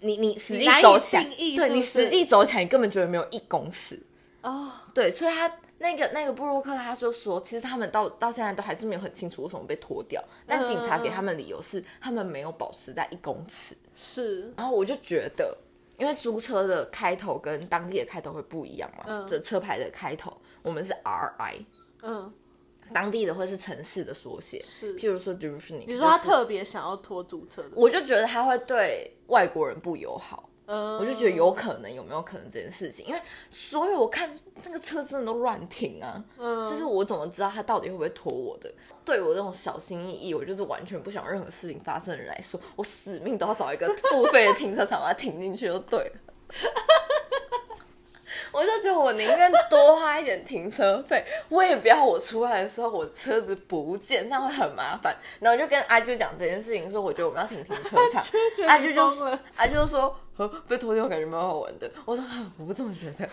你你实际走起来，对你实际走起来，你根本觉得没有一公尺。哦，对，所以他那个那个布洛克他就说，其实他们到到现在都还是没有很清楚为什么被拖掉，但警察给他们理由是他们没有保持在一公尺。是，然后我就觉得，因为租车的开头跟当地的开头会不一样嘛，嗯就车牌的开头我们是 R I，嗯，当地的会是城市的缩写，是譬如说 d u f n i 你说他特别想要拖租车的，我就觉得他会对外国人不友好。嗯，我就觉得有可能，有没有可能这件事情？因为所有我看那个车真的都乱停啊，嗯，就是我怎么知道他到底会不会拖我的？对我这种小心翼翼，我就是完全不想任何事情发生的人来说，我死命都要找一个付费的停车场把它停进去就对了。我就觉得我宁愿多花一点停车费，我也不要我出来的时候我车子不见，这样会很麻烦。然后我就跟阿啾讲这件事情，说我觉得我们要停停车场。阿啾就说阿啾就说，呃，被拖掉感觉蛮好玩的。我说，呃我不这么觉得。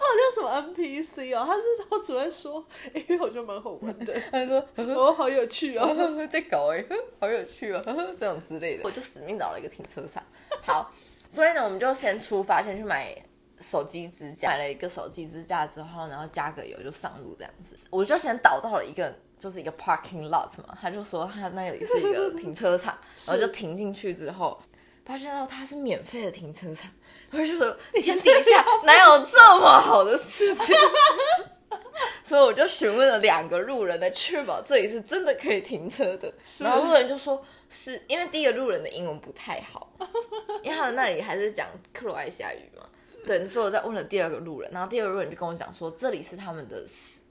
他好像什么 NPC 哦，他是他只会说，因为我觉得蛮好玩的，他就说，哦，好有趣哦，在搞哎、好有趣哦，这种之类的，我就死命找了一个停车场。好，所以呢，我们就先出发，先去买手机支架，买了一个手机支架之后，然后加个油就上路这样子。我就先导到了一个。就是一个 parking lot 嘛，他就说他那里是一个停车场，然后就停进去之后，发现到它是免费的停车场，我就觉得天底下哪有这么好的事情？所以我就询问了两个路人，来确保这里是真的可以停车的。然后路人就说是因为第一个路人的英文不太好，因为他们那里还是讲克罗埃西亚语嘛。对，所以我再问了第二个路人，然后第二个路人就跟我讲说，这里是他们的，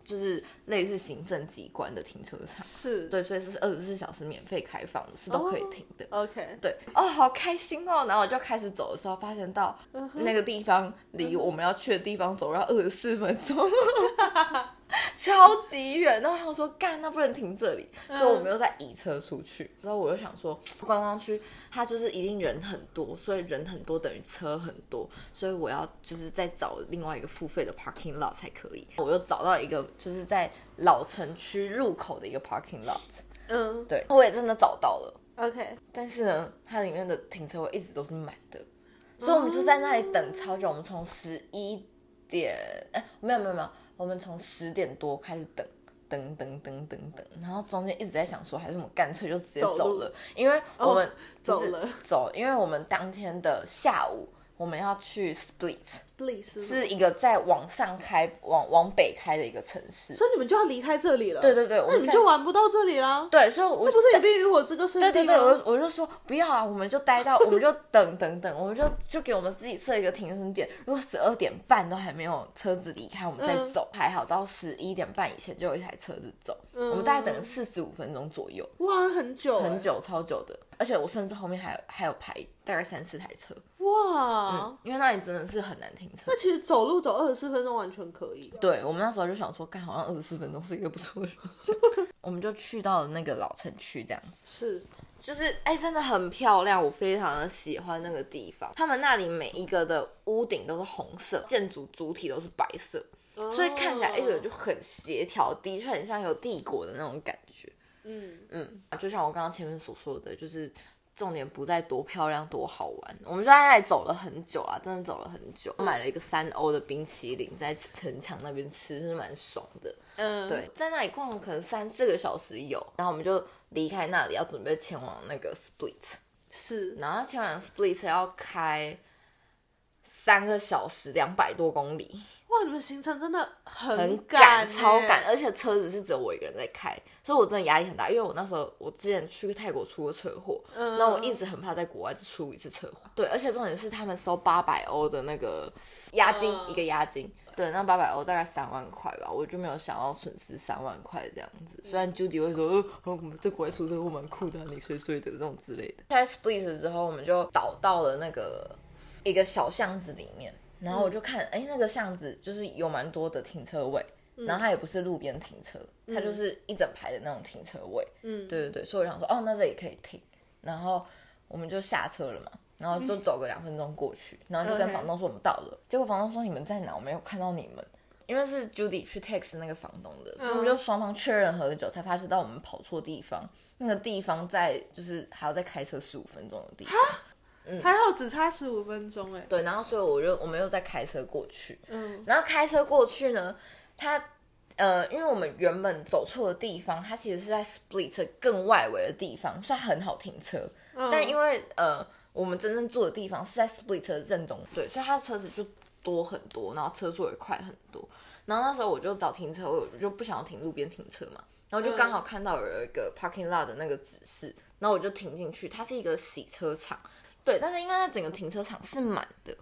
就是类似行政机关的停车场。是，对，所以是二十四小时免费开放的，是都可以停的。，OK，对，哦，好开心哦！然后我就开始走的时候，发现到那个地方离我们要去的地方走要二十四分钟，超级远。然后他说，干，那不能停这里，所以我们又在移车出去。然后我又想说，观光区它就是一定人很多，所以人很多等于车很多，所以我要就是再找另外一个付费的 parking lot 才可以。我又找到一个就是在老城区入口的一个 parking lot，嗯对，我也真的找到了。，OK，但是呢，它里面的停车位一直都是满的，所以我们就在那里等超久。我们从十一点，哎、没有没有没有，我们从十点多开始等，等等等等等，然后中间一直在想说，还是我们干脆就直接走了，因为我们、走了。走，因为我们当天的下午我们要去 Split，是一个在往上开、往往北开的一个城市。所以你们就要离开这里了，对对对，那你们就玩不到这里啦，对，所以我那不是也冰与火之歌圣地对对对，我？就我就说不要啊，我们就待到，我们就等等等，我们就就给我们自己设一个停损点。如果十二点半都还没有车子离开，我们再嗯走，还好到十一点半以前就有一台车子走。我们大概等了四十五分钟左右，哇，很久，很，久，超久的。而且我甚至后面还有还有排大概三四台车，哇，因为那里真的是很难停车。那其实走路走二十四分钟完全可以，对我们那时候就想说，干好像二十四分钟是一个不错的选项，我们就去到了那个老城区这样子。是，就是哎、真的很漂亮，我非常的喜欢那个地方。他们那里每一个的屋顶都是红色，建筑主体都是白色，所以看起来一个就很协调，的确很像有帝国的那种感觉。嗯，嗯，就像我刚刚前面所说的，就是重点不在多漂亮多好玩，我们就在那里走了很久啊，真的走了很久。买了一个三欧的冰淇淋，在城墙那边吃，是蛮爽的。嗯，对，在那里逛可能三四个小时有，然后我们就离开那里，要准备前往那个 Split，是，然后前往 Split 要开三个小时，两百多公里，哇，你们行程真的很很赶超赶，而且车子是只有我一个人在开，所以我真的压力很大。因为我那时候我之前去泰国出过车祸，嗯那我一直很怕在国外再出一次车祸。对，而且重点是他们收八百欧的那个押金，嗯一个押金。对，那八百欧大概三万块吧，我就没有想要损失三万块这样子。虽然 Judy 会说，呃，我们在国外出车祸蛮酷的啊，你碎碎的这种之类的。在 Split 之后，我们就导到了那个一个小巷子里面，然后我就看，哎、那个巷子就是有蛮多的停车位，然后它也不是路边停车，它就是一整排的那种停车位。嗯，对对对，所以我想说，哦，那这里可以停，然后我们就下车了嘛，然后就走个两分钟过去，然后就跟房东说我们到了，结果房东说你们在哪？我没有看到你们。因为是 Judy 去 text 那个房东的，所以我们就双方确认很久，才发现到我们跑错地方。那个地方在就是还要再开车十五分钟的地方。还好只差十五分钟哎。对，然后所以我就我们又再开车过去，嗯。然后开车过去呢，他呃，因为我们原本走错的地方，它其实是在 Split 更外围的地方，虽然很好停车，嗯。但因为呃，我们真正住的地方是在 Split 的正中对，所以他的车子就多很多，然后车速也快很多。然后那时候我就找停车位，我就不想要停路边停车嘛，然后就刚好看到有一个 parking lot 的那个指示，然后我就停进去，它是一个洗车场，对，但是因为它整个停车场是满的，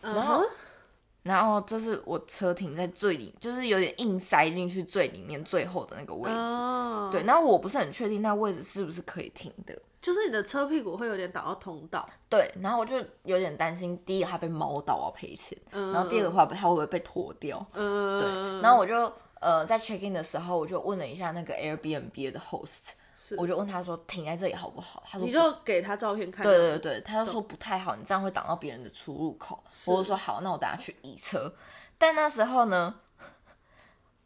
然然后然后这是我车停在最里，就是有点硬塞进去最里面最后的那个位置。哦，对，，然后我不是很确定那位置是不是可以停的。就是你的车屁股会有点挡到通道。对，然后我就有点担心，第一个它被猫到要赔钱，嗯然后第二个话它会不会被拖掉？嗯，对，然后我就呃在 check in 的时候，我就问了一下那个 Airbnb 的 host，是，我就问他说停在这里好不好？他说你就给他照片看。对对对，他就说不太好，你这样会挡到别人的出入口。我就说好，那我等下去移车。但那时候呢，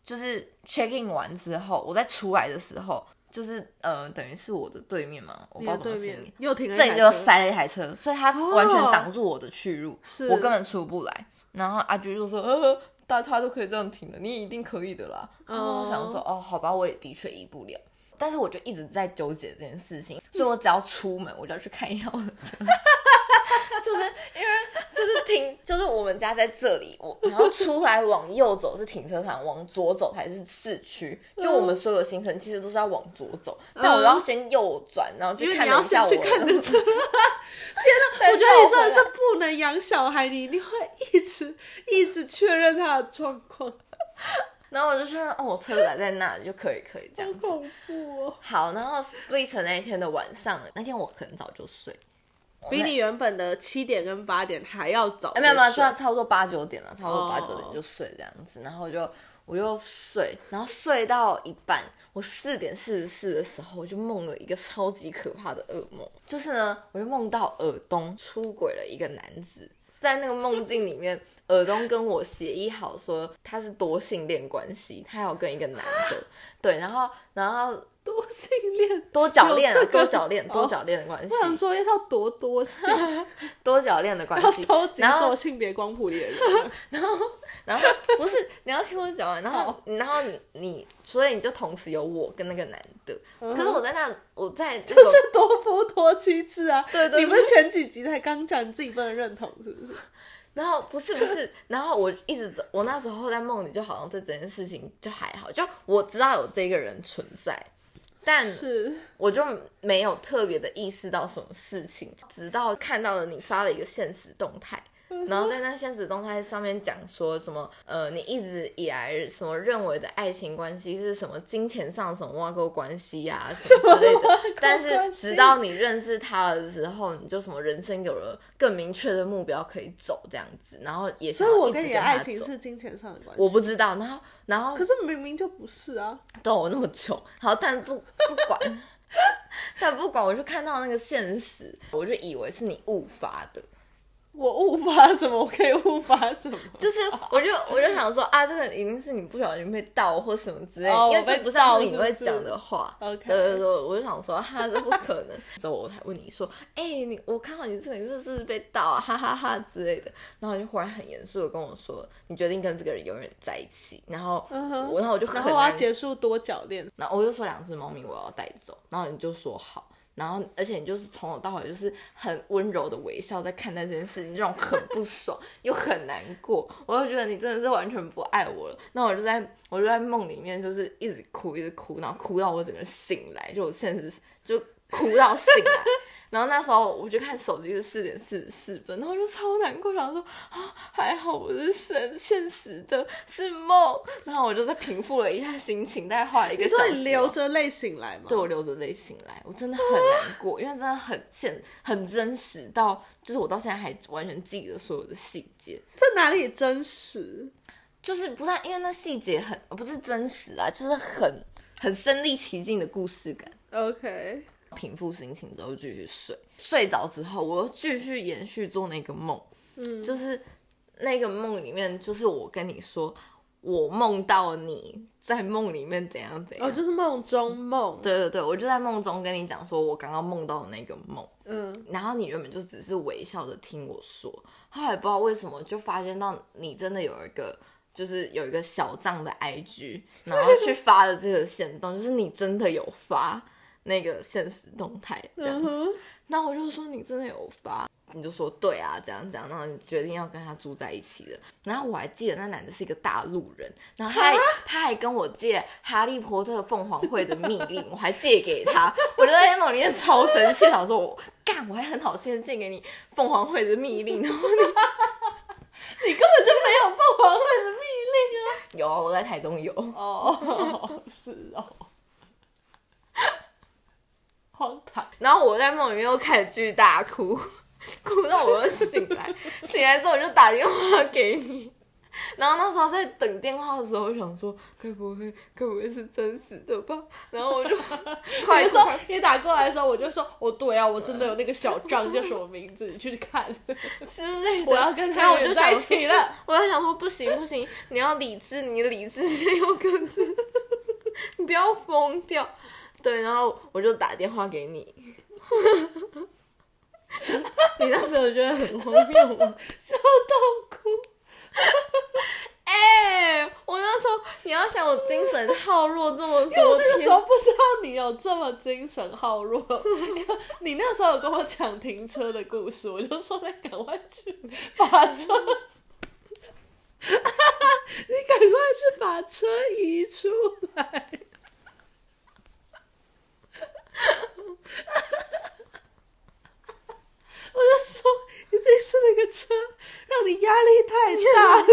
就是 check in 完之后，我在出来的时候，就是呃，等于是我的对面嘛，我不知道对面怎么形容。又停了这里台车就塞了一台车，所以他完全挡住我的去路，是我根本出不来。然后阿菊就说：“呃，大家都可以这样停的，你一定可以的啦。”然后我想说：“哦，好吧，我也的确移不了。”但是我就一直在纠结这件事情，所以我只要出门，我就要去看一下我的车，就是因为就是停，就是我们家在这里，我然后出来往右走是停车场，往左走才是市区。就我们所有行程其实都是要往左走，但我要先右转，然后去看一下我的车。我我觉得你真的是不能养小孩，你一定会一直一直确认他的状况，然后我就说，哦，我车子还在那里，就可以可以这样子。好恐怖哦！好，然后 split 那一天的晚上，那天我很早就睡，比你原本的七点跟八点还要早。哎没有没有，差差不多八九点了，差不多哦八九点就睡这样子，然后我就我就睡，然后睡到一半，我四点四十四的时候，我就梦了一个超级可怕的噩梦，就是呢，我就梦到尔东出轨了一个男子。在那个梦境里面，尔东跟我协议好说他是多性恋关系，他要跟一个男的，对，然后然后多性恋，多角恋啊有这，个多角恋，哦多角恋的关系，我想说要多多性，多角恋的关系，要收集然后所有性别光谱里的人。然后然后不是你要听我讲完，然后然后你你，所以你就同时有我跟那个男的，可是我在那我在那就是多夫多妻制啊！对对对你们前几集才刚讲你自己不能认同，是不是？然后不是不是，然后我一直我那时候在梦里就好像对这件事情就还好，就我知道有这个人存在，但是，我就没有特别的意识到什么事情，直到看到了你发了一个现实动态。然后在那现实动态上面讲说什么，呃，你一直以来什么认为的爱情关系是什么金钱上什么挂钩关系啊什么之类的，但是直到你认识他了之后，你就什么人生有了更明确的目标可以走这样子，然后也想所以我跟你的爱情是金钱上的关系。我不知道，然后然后可是明明就不是啊！对我那么穷，好，但不不管，但不管，我就看到那个现实，我就以为是你误发的，我误发什么？我可以误发什么？就是我就我就想说啊，这个一定是你不小心被盗或什么之类的，因为这不是你会讲的话。OK 对对对，我就想说哈，这不可能。之后我才问你说，哎、你我看到你这个，你这是不是被盗啊？哈哈哈之类的。然后你就忽然很严肃的跟我说，你决定跟这个人永远在一起。然后我，然后我就很然后我要结束多角恋，然后我就说两只猫咪我要带走，然后你就说好，然后而且你就是从头到尾就是很温柔的微笑在看待这件事情，这种很不爽又很难过，我就觉得你真的是完全不爱我了。那我就在我就在梦里面就是一直哭一直哭，然后哭到我整个醒来，就我现实就哭到醒来。然后那时候我就看手机是四点四十四分，然后我就超难过，然后说啊还好不是现现实的，是梦。然后我就在平复了一下心情，大概花了一个小时。你说你流着泪醒来吗？对我流着泪醒来，我真的很难过，因为真的很现很真实到，就是我到现在还完全记得所有的细节。这哪里真实？就是不是因为那细节很不是真实啊，就是很很身临其境的故事感。OK，平复心情之后继续睡，睡着之后我又继续延续做那个梦，嗯，就是那个梦里面，就是我跟你说，我梦到你在梦里面怎样怎样，哦，就是梦中梦。对对对，我就在梦中跟你讲说我刚刚梦到的那个梦，嗯，然后你原本就只是微笑的听我说，后来不知道为什么就发现到你真的有一个。就是有一个小账的 IG，然后去发的这个线动，就是你真的有发那个现实动态这样子。嗯那我就说你真的有发，你就说对啊，这样这样，然后你决定要跟他住在一起了。然后我还记得那男的是一个大陆人，然后他还他还跟我借《哈利波特》凤凰会的密令，我还借给他。我就在梦里面超生气，想说我干，我还很好心的借给你凤凰会的密令，然后你你根本就没有凤凰会的密令啊！有我在台中有，哦，是哦，荒唐。然后我在梦里面又开始继续大哭，哭到我又醒来，醒来之后我就打电话给你。然后那时候在等电话的时候，我想说，该不会，该不会是真实的吧？然后我就 快你说你打过来的时候，我就说，哦，对啊，我真的有那个小张叫什么名字，你去看。之类的，我要跟然后我就他在想一起了。我就想说，不行不行，你要理智，你的理智先要克制住，你不要疯掉。对，然后我就打电话给你，你那时候觉得很荒谬吗？笑到哭。哎、我那时候你要想，我精神耗弱这么我多天那个时，候不知道你有这么精神耗弱，因为你那时候有跟我讲停车的故事，我就说你赶快去把车，你赶快去把车移出来。我就说，一定是那个车让你压力太大了。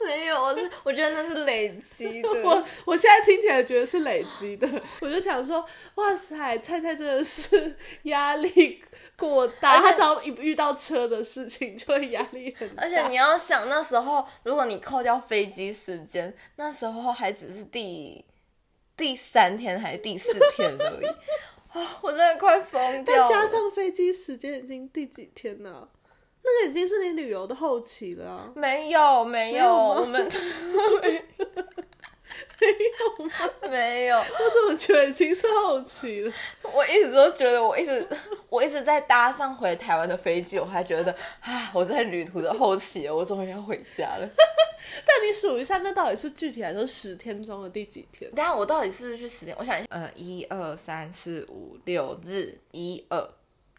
没有，我是我觉得那是累积的。我我现在听起来觉得是累积的，我就想说，哇塞，菜菜真的是压力过大，他只要一遇到车的事情就会压力很大。而且你要想，那时候如果你扣掉飞机时间，那时候还只是第第三天还是第四天而已。啊、我真的快疯掉了。再加上飞机时间已经第几天了？那个已经是你旅游的后期了啊、没有没有，有我们 没有，我怎么觉得已经是后期了？我一直都觉得我一直 我一直在搭上回台湾的飞机，我还觉得 啊，我在旅途的后期，我终于要回家了。但你数一下，那到底是具体来说十天中的第几天？等下我到底是不是去十天？我想一下，呃，一二三四五六日，一二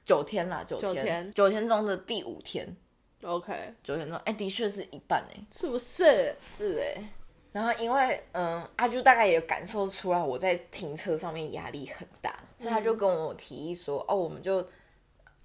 九天啦，九天，九天九天中的第五天，OK，九天中，哎、的确是一半哎、是不是？是哎、然后因为嗯，阿朱大概也感受出来我在停车上面压力很大，所以他就跟我提议说，哦，我们就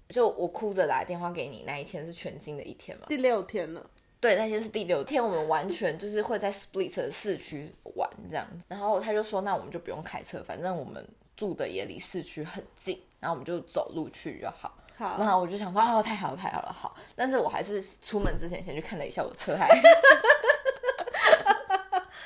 就我哭着打电话给你那一天是全新的一天嘛，第六天了。对，那天是第六天，我们完全就是会在 Split 的市区玩这样子。然后他就说，那我们就不用开车，反正我们住的也离市区很近，然后我们就走路去就好。好，然后我就想说，哦，太好了，太好了，好。但是我还是出门之前先去看了一下我的车还，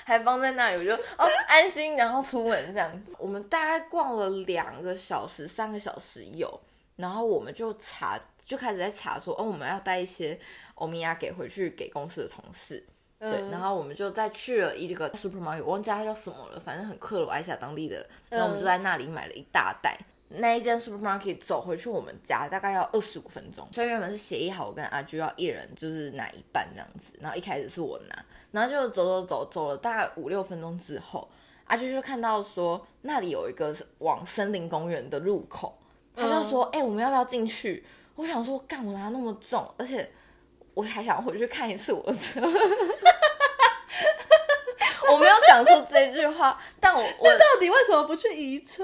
还放在那里，我就哦安心，然后出门这样子。我们大概逛了两个小时、三个小时有，然后我们就查，就开始在查说，哦，我们要带一些欧米亚给回去给公司的同事。对，嗯然后我们就再去了一个 supermarket，我忘记它叫什么了，反正很克罗埃西亚当地的。然后我们就在那里买了一大袋。那一间 supermarket 走回去我们家大概要二十五分钟，所以原本是协议好我跟阿居要一人就是拿一半这样子，然后一开始是我拿，然后就走走走走了大概五六分钟之后，阿啾就看到说那里有一个往森林公园的入口，他就说：“哎、我们要不要进去？”我想说，干我拿那么重，而且我还想回去看一次我的车。讲出这句话，但我 我到底为什么不去移车？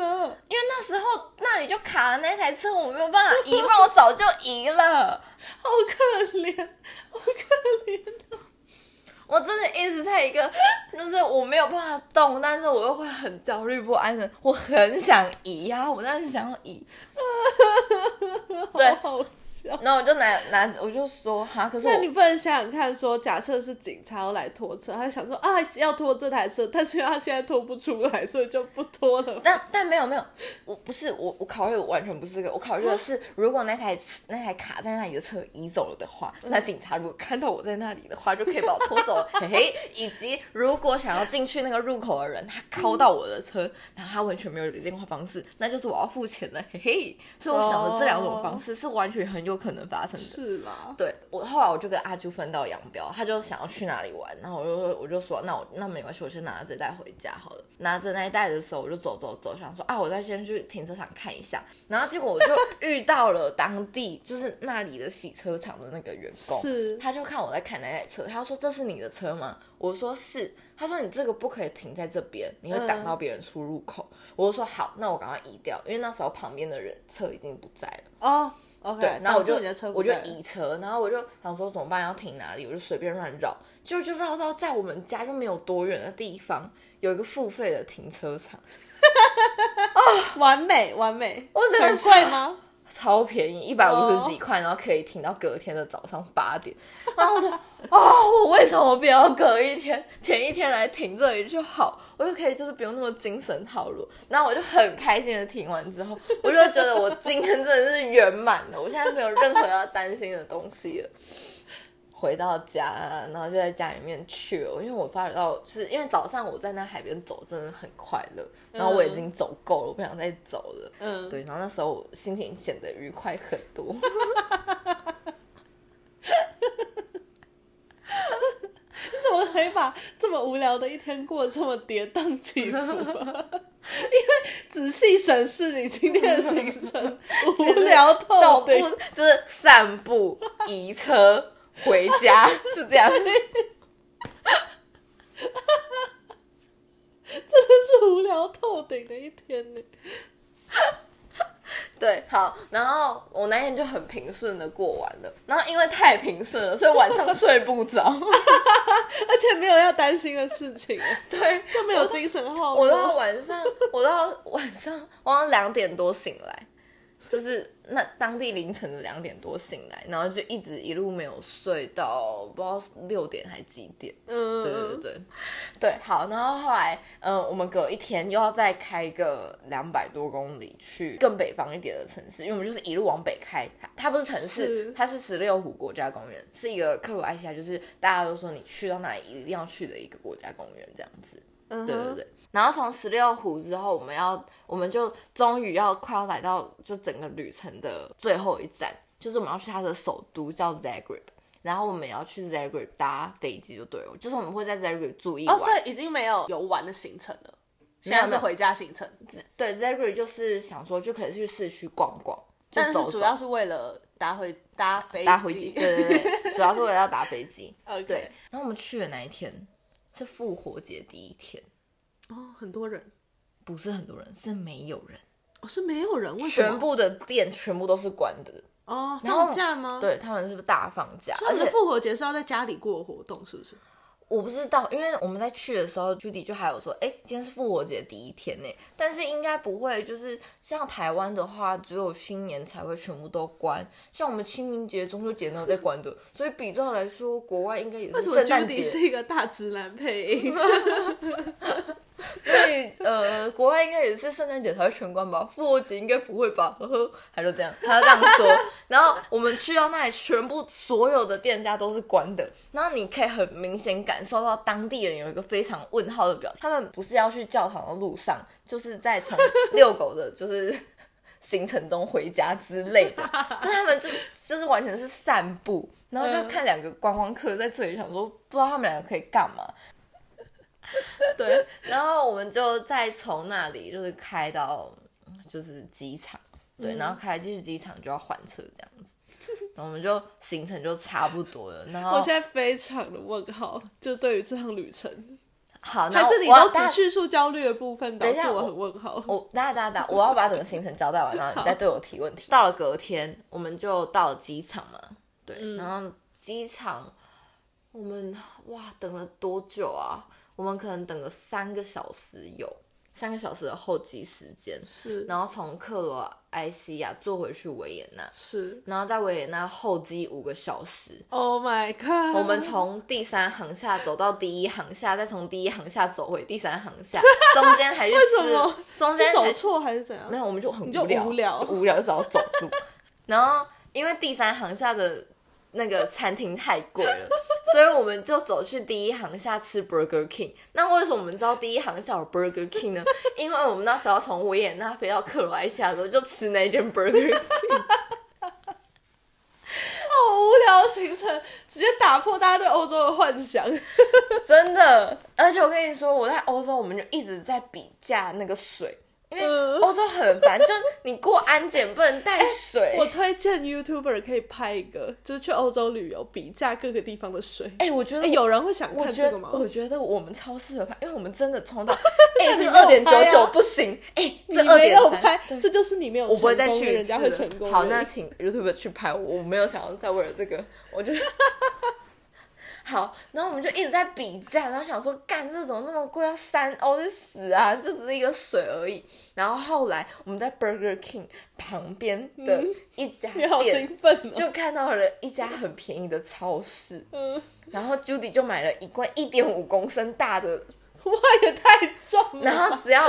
因为那时候那里就卡了那台车，我没有办法移，不然我早就移了。好可怜，好可怜。我真的一直在一个，就是我没有办法动，但是我又会很焦虑不安的，我很想移呀、我当时想要移，对好好笑。然后我就拿拿，我就说哈，可是那你不能想想看说假设是警察要来拖车，他想说啊要拖这台车，但是他现在拖不出来，所以就不拖了。但但没有没有，我不是我我考虑完全不是这个，我考虑的是如果那台那台卡在那里的车移走了的话，那警察如果看到我在那里的话，就可以把我拖走了，嘿嘿。以及如果想要进去那个入口的人，他敲到我的车，然后他完全没有电话方式，那就是我要付钱了，嘿嘿。所以我想的这两种方式是完全很有可能发生的。是吗，对我后来我就跟阿朱分道扬镳，他就想要去哪里玩，然后我就我就说那我那没关系，我先拿着这袋回家好了。拿着那一袋的时候，我就走走走，想说啊，我再先去停车场看一下。然后结果我就遇到了当地就是那里的洗车场的那个员工，是他就看我在看那台车，他就说这是你的车吗？我说是，他说你这个不可以停在这边，你会挡到别人出入口。我就说好，那我赶快移掉，因为那时候旁边的人车已经不在了。哦，OK，对，然后我就我就在移车，然后我就想说怎么办，要停哪里？我就随便乱绕，结果就绕到在我们家就没有多远的地方，有一个付费的停车场，完美完美，我这个很贵吗？超便宜，一百五哦十几块，然后可以停到隔天的早上八点。然后我说，哦，我为什么不要隔一天，前一天来停这里就好，我就可以就是不用那么精神耗弱。然后我就很开心的停完之后，我就觉得我今天真的是圆满了，我现在没有任何要担心的东西了。回到家，然后就在家里面去了，因为我发觉到，就是因为早上我在那海边走，真的很快乐，然后我已经走够了，我不想再走了。嗯，对，然后那时候我心情显得愉快很多。你怎么可以把这么无聊的一天过得这么跌宕起伏、啊？因为仔细审视你今天的行程，无聊透顶。就是散步、移车、回家，就这样。真的是无聊透顶的一天呢。对，好，然后我那天就很平顺的过完了，然后因为太平顺了，所以晚上睡不着。而且没有要担心的事情，对，就没有精神耗我到。晚上，我到晚上，我到两点多醒来，就是那当地凌晨的两点多醒来，然后就一直一路没有睡到不知道六点还几点。嗯，对对对对，好，然后后来，嗯、我们隔一天又要再开个两百多公里去更北方一点的城市，因为我们就是一路往北开，它它不是城市是，它是十六湖国家公园，是一个克罗埃西亚，就是大家都说你去到那里一定要去的一个国家公园这样子。嗯对对对。然后从十六湖之后，我们要我们就终于要快要来到就整个旅程的最后一站，就是我们要去它的首都叫 Zagreb。然后我们也要去 Zagreb 搭飞机就对了，就是我们会在 Zagreb 住一晚。哦，所以已经没有游玩的行程了，现在是回家行程，对 Zagreb 就是想说就可以去市区逛逛，就但是主要是为了搭回搭飞搭飞机，对对对，主要是为了要搭飞机。对，然后我们去的那一天是复活节第一天，哦，很多人，不是很多人，是没有人，哦，是没有人，为什么全部的店全部都是关的。哦，然后放假吗？，对，他们是不是大放假，而且复活节是要在家里过活动，是不是？我不知道，因为我们在去的时候，Judy 就还有说，哎，今天是复活节第一天呢，但是应该不会，就是像台湾的话，只有新年才会全部都关，像我们清明节、中秋节都有在关的，所以比照来说，国外应该也是圣诞节，是一个大直男配音？所以呃，国外应该也是圣诞节才会全关吧，复活节应该不会吧，呵呵，他就这样，他就这样说。然后我们去到那里，全部所有的店家都是关的，然后你可以很明显感受到当地人有一个非常问号的表情，他们不是要去教堂的路上，就是在从 遛狗的，就是。行程中回家之类的，就他们就就是完全是散步，然后就看两个观光客在这里，想说不知道他们两个可以干嘛，对，然后我们就再从那里就是开到就是机场，对，然后开继续机场就要换车这样子，然后我们就行程就差不多了。然后我现在非常的问号，就对于这趟旅程，好，那还是你都只叙述焦虑的部分，导等一下致我我很问号。我等下等下等，我要把整个行程交代完，然后你再对我提问题。到了隔天，我们就到了机场嘛，对，嗯然后机场我们哇等了多久啊？我们可能等个三个小时有，三个小时的候机时间，是然后从克罗埃西亚坐回去维也纳，是然后在维也纳候机五个小时。，Oh my god！我们从第三航下走到第一航下，再从第一航下走回第三航下，中间还是吃中间走错还是怎样？没有，我们就很无聊，无聊就无聊就只好走路。然后因为第三航下的那个餐厅太贵了，所以我们就走去第一行下吃 Burger King。那为什么我们知道第一行下有 Burger King 呢？因为我们那时候从维也纳飞到克罗埃西亚的时候，就吃那间 Burger King。好无聊的行程，直接打破大家对欧洲的幻想。真的，而且我跟你说，我在欧洲，我们就一直在比价那个水，因为嗯欧洲很烦，就你过安检不能带水。我推荐 YouTuber 可以拍一个，就是去欧洲旅游比价各个地方的水。哎、我觉得哎，有人会想看这个吗？我觉得我们超适合拍，因为我们真的冲到，哎、这二点九九不行，哎、你这二没点三，，这就是你没有我不会再去人家会成功。好，那请 YouTuber 去拍我，我没有想要再为了这个，我就好，然后我们就一直在比价，然后想说，干这种那么贵，要三欧去死啊，就只是一个水而已。然后后来我们在 Burger King 旁边的一家店，兴奋哦！就看到了一家很便宜的超市，嗯，然后 Judy 就买了一罐一点五公升大的 哇，也太重了。然后只要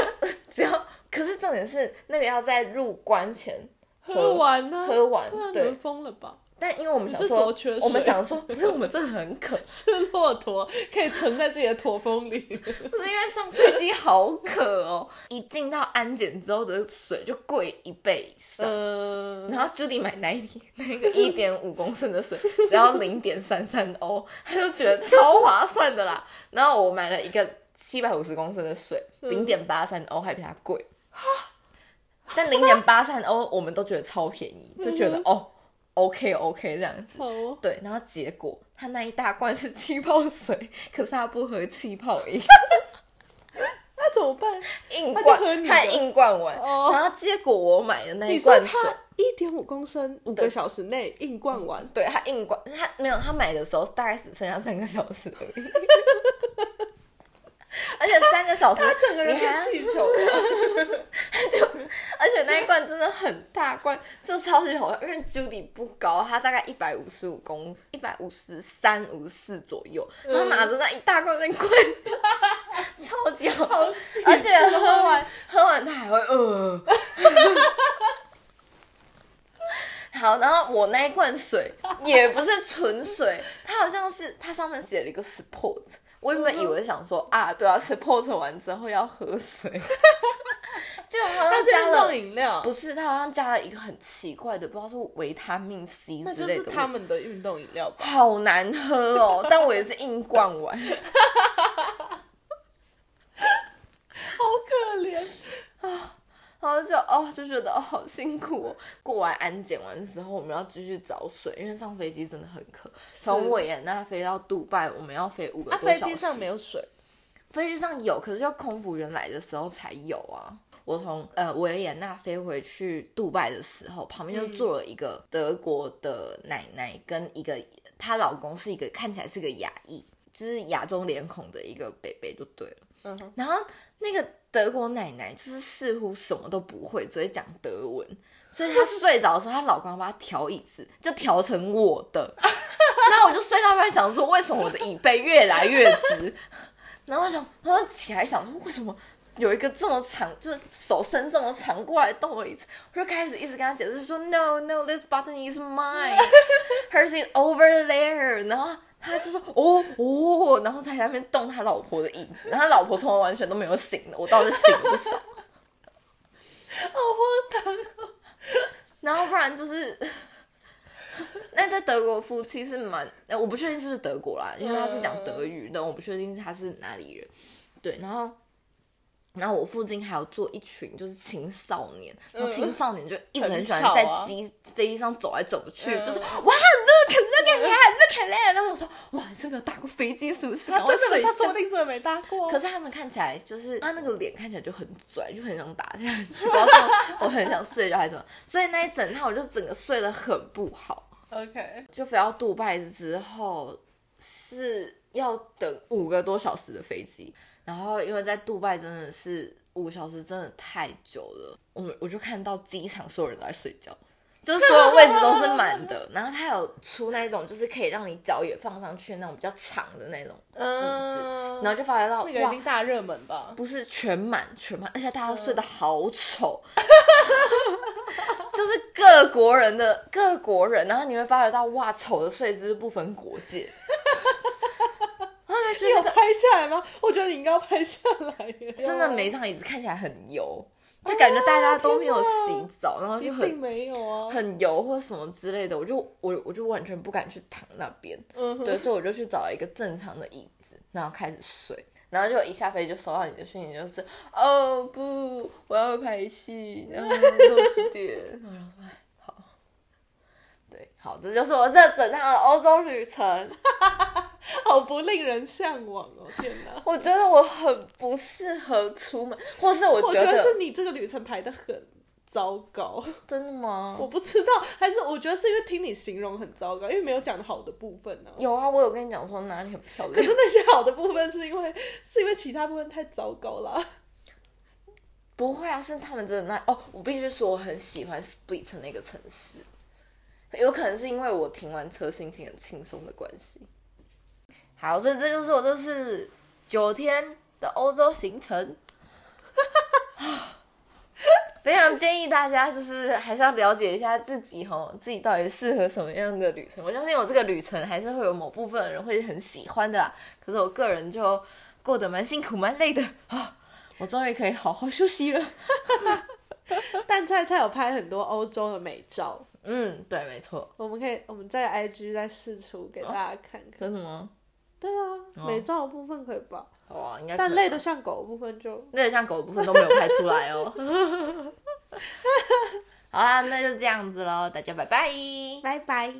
只要，可是重点是那个要在入关前喝完呢？喝完对对啊你们疯了吧？但因为我们想说我们想说，不是我们真的很 渴，是骆驼可以存在自己的驼峰里。不是因为上飞机好渴哦，一进到安检之后的水就贵一倍以上。嗯，然后 Judy 买那一那个一点五公升的水，只要零点三三欧，他就觉得超划算的啦。然后我买了一个七百五十公升的水，零点八三欧还比它贵。但零点八三欧我们都觉得超便宜，就觉得、哦，OK OK 这样子。哦，对，然后结果他那一大罐是气泡水，可是他不喝气泡饮，那怎么办？硬灌他硬灌完。哦然后结果我买的那你一罐水，说它一点五公升，五个小时内硬灌完，对他硬灌，他没有，他买的时候大概只剩下三个小时而已。而且三个小时，他整个人气球了。就，而且那一罐真的很大罐，就超级好喝。因为 Judy 不高，他大概一百五十五公，一百五十三、五十四左右，然后拿着那一大罐那罐，超级好而且喝完喝完他还会呃。好，然后我那一罐水也不是纯水，它好像是它上面写了一个 support，我原本以为想说啊，对啊，support 完之后要喝水，就好它是运像加了动饮料，不是，它好像加了一个很奇怪的，不知道是维他命 C 之类的，就是他们的运动饮料吧？好难喝哦，但我也是硬灌完。好可怜。然后就哦就觉得哦好辛苦哦。过完安检完之后，我们要继续找水，因为上飞机真的很渴。从维也纳飞到杜拜，我们要飞五个啊，多小时。飞机上没有水，飞机上有，可是要空服员来的时候才有啊。我从呃维也纳飞回去杜拜的时候，旁边就坐了一个德国的奶奶，跟一个她老公是一个看起来是个亚裔，就是亚洲脸孔的一个北北就对了。嗯哼，然后那个德国奶奶就是似乎什么都不会，只会讲德文，所以她睡着的时候，她老公要帮她调椅子，就调成我的。然后我就睡到一半，想说为什么我的椅背越来越直？然后我想，然后起来想说为什么有一个这么长，就是手伸这么长过来动我椅子？我就开始一直跟他解释说，No No，this button is mine，hers is over there。然后他就说，哦哦，然后在那边动他老婆的椅子，他老婆从来完全都没有醒的，我倒是醒不少？好荒唐哦。然后不然就是，那在德国夫妻是蛮，呃我不确定是不是德国啦，因为他是讲德语的，我不确定他是哪里人。对，然后。然后我附近还有坐一群就是青少年，然后嗯青少年就一直很很喜欢在机飞机上走来走去，嗯就是哇 look look at that look at that，然后我说哇你是没有搭过飞机是不是？他真的，他说不定真的没搭过。可是他们看起来就是他那个脸看起来就很拽，就很想打下去。不知道是我很想睡觉还是什么，所以那一整套我就整个睡得很不好。OK，就飞到杜拜之后是要等五个多小时的飞机，然后因为在杜拜真的是五个小时真的太久了，我们我就看到机场所有人都在睡觉。就是所有位置都是满的，然后它有出那种就是可以让你脚也放上去那种比较长的那种，嗯，然后就发觉到哇那个一定，大热门吧？不是全满全满，而且大家都睡得好丑，就是各国人的各国人，然后你会发觉到哇，丑的睡姿不分国界，你有拍下来吗？我觉得你应该要拍下来耶。真的每一张椅子看起来很油，就感觉大家都没有洗澡，然后就很没有啊。很油或什么之类的，我就我我就完全不敢去躺那边，嗯对，所以我就去找了一个正常的椅子，然后开始睡。然后就一下飞机就收到你的讯息，就是哦不，我要拍戏，然后六几点，然后说哎好，对，好，这就是我这整趟的欧洲旅程。好不令人向往哦！天哪，我觉得我很不适合出门，或是我我觉得觉得是你这个旅程排的很糟糕。真的吗我？不知道，还是我觉得是因为听你形容很糟糕，因为没有讲好的部分呢、有啊，我有跟你讲说哪里很漂亮可是，那些好的部分是因为是因为其他部分太糟糕了。不会啊，是他们真的那哦，我必须说我很喜欢 Split 那个城市，有可能是因为我停完车心情很轻松的关系。好，所以这就是我这次九天的欧洲行程。非常建议大家，就是还是要了解一下自己哦，自己到底适合什么样的旅程。我相信我这个旅程还是会有某部分的人会很喜欢的啦。可是我个人就过得蛮辛苦、蛮累的啊。我终于可以好好休息了。但菜菜有拍很多欧洲的美照，嗯，对，没错。我们可以我们在 IG 再试出给大家看看。真的吗？对啊，美照的部分可以吧？好啊，应该。但累得像狗的部分就累得像狗的部分都没有拍出来哦。好啦，那就这样子喽，大家拜拜。拜拜。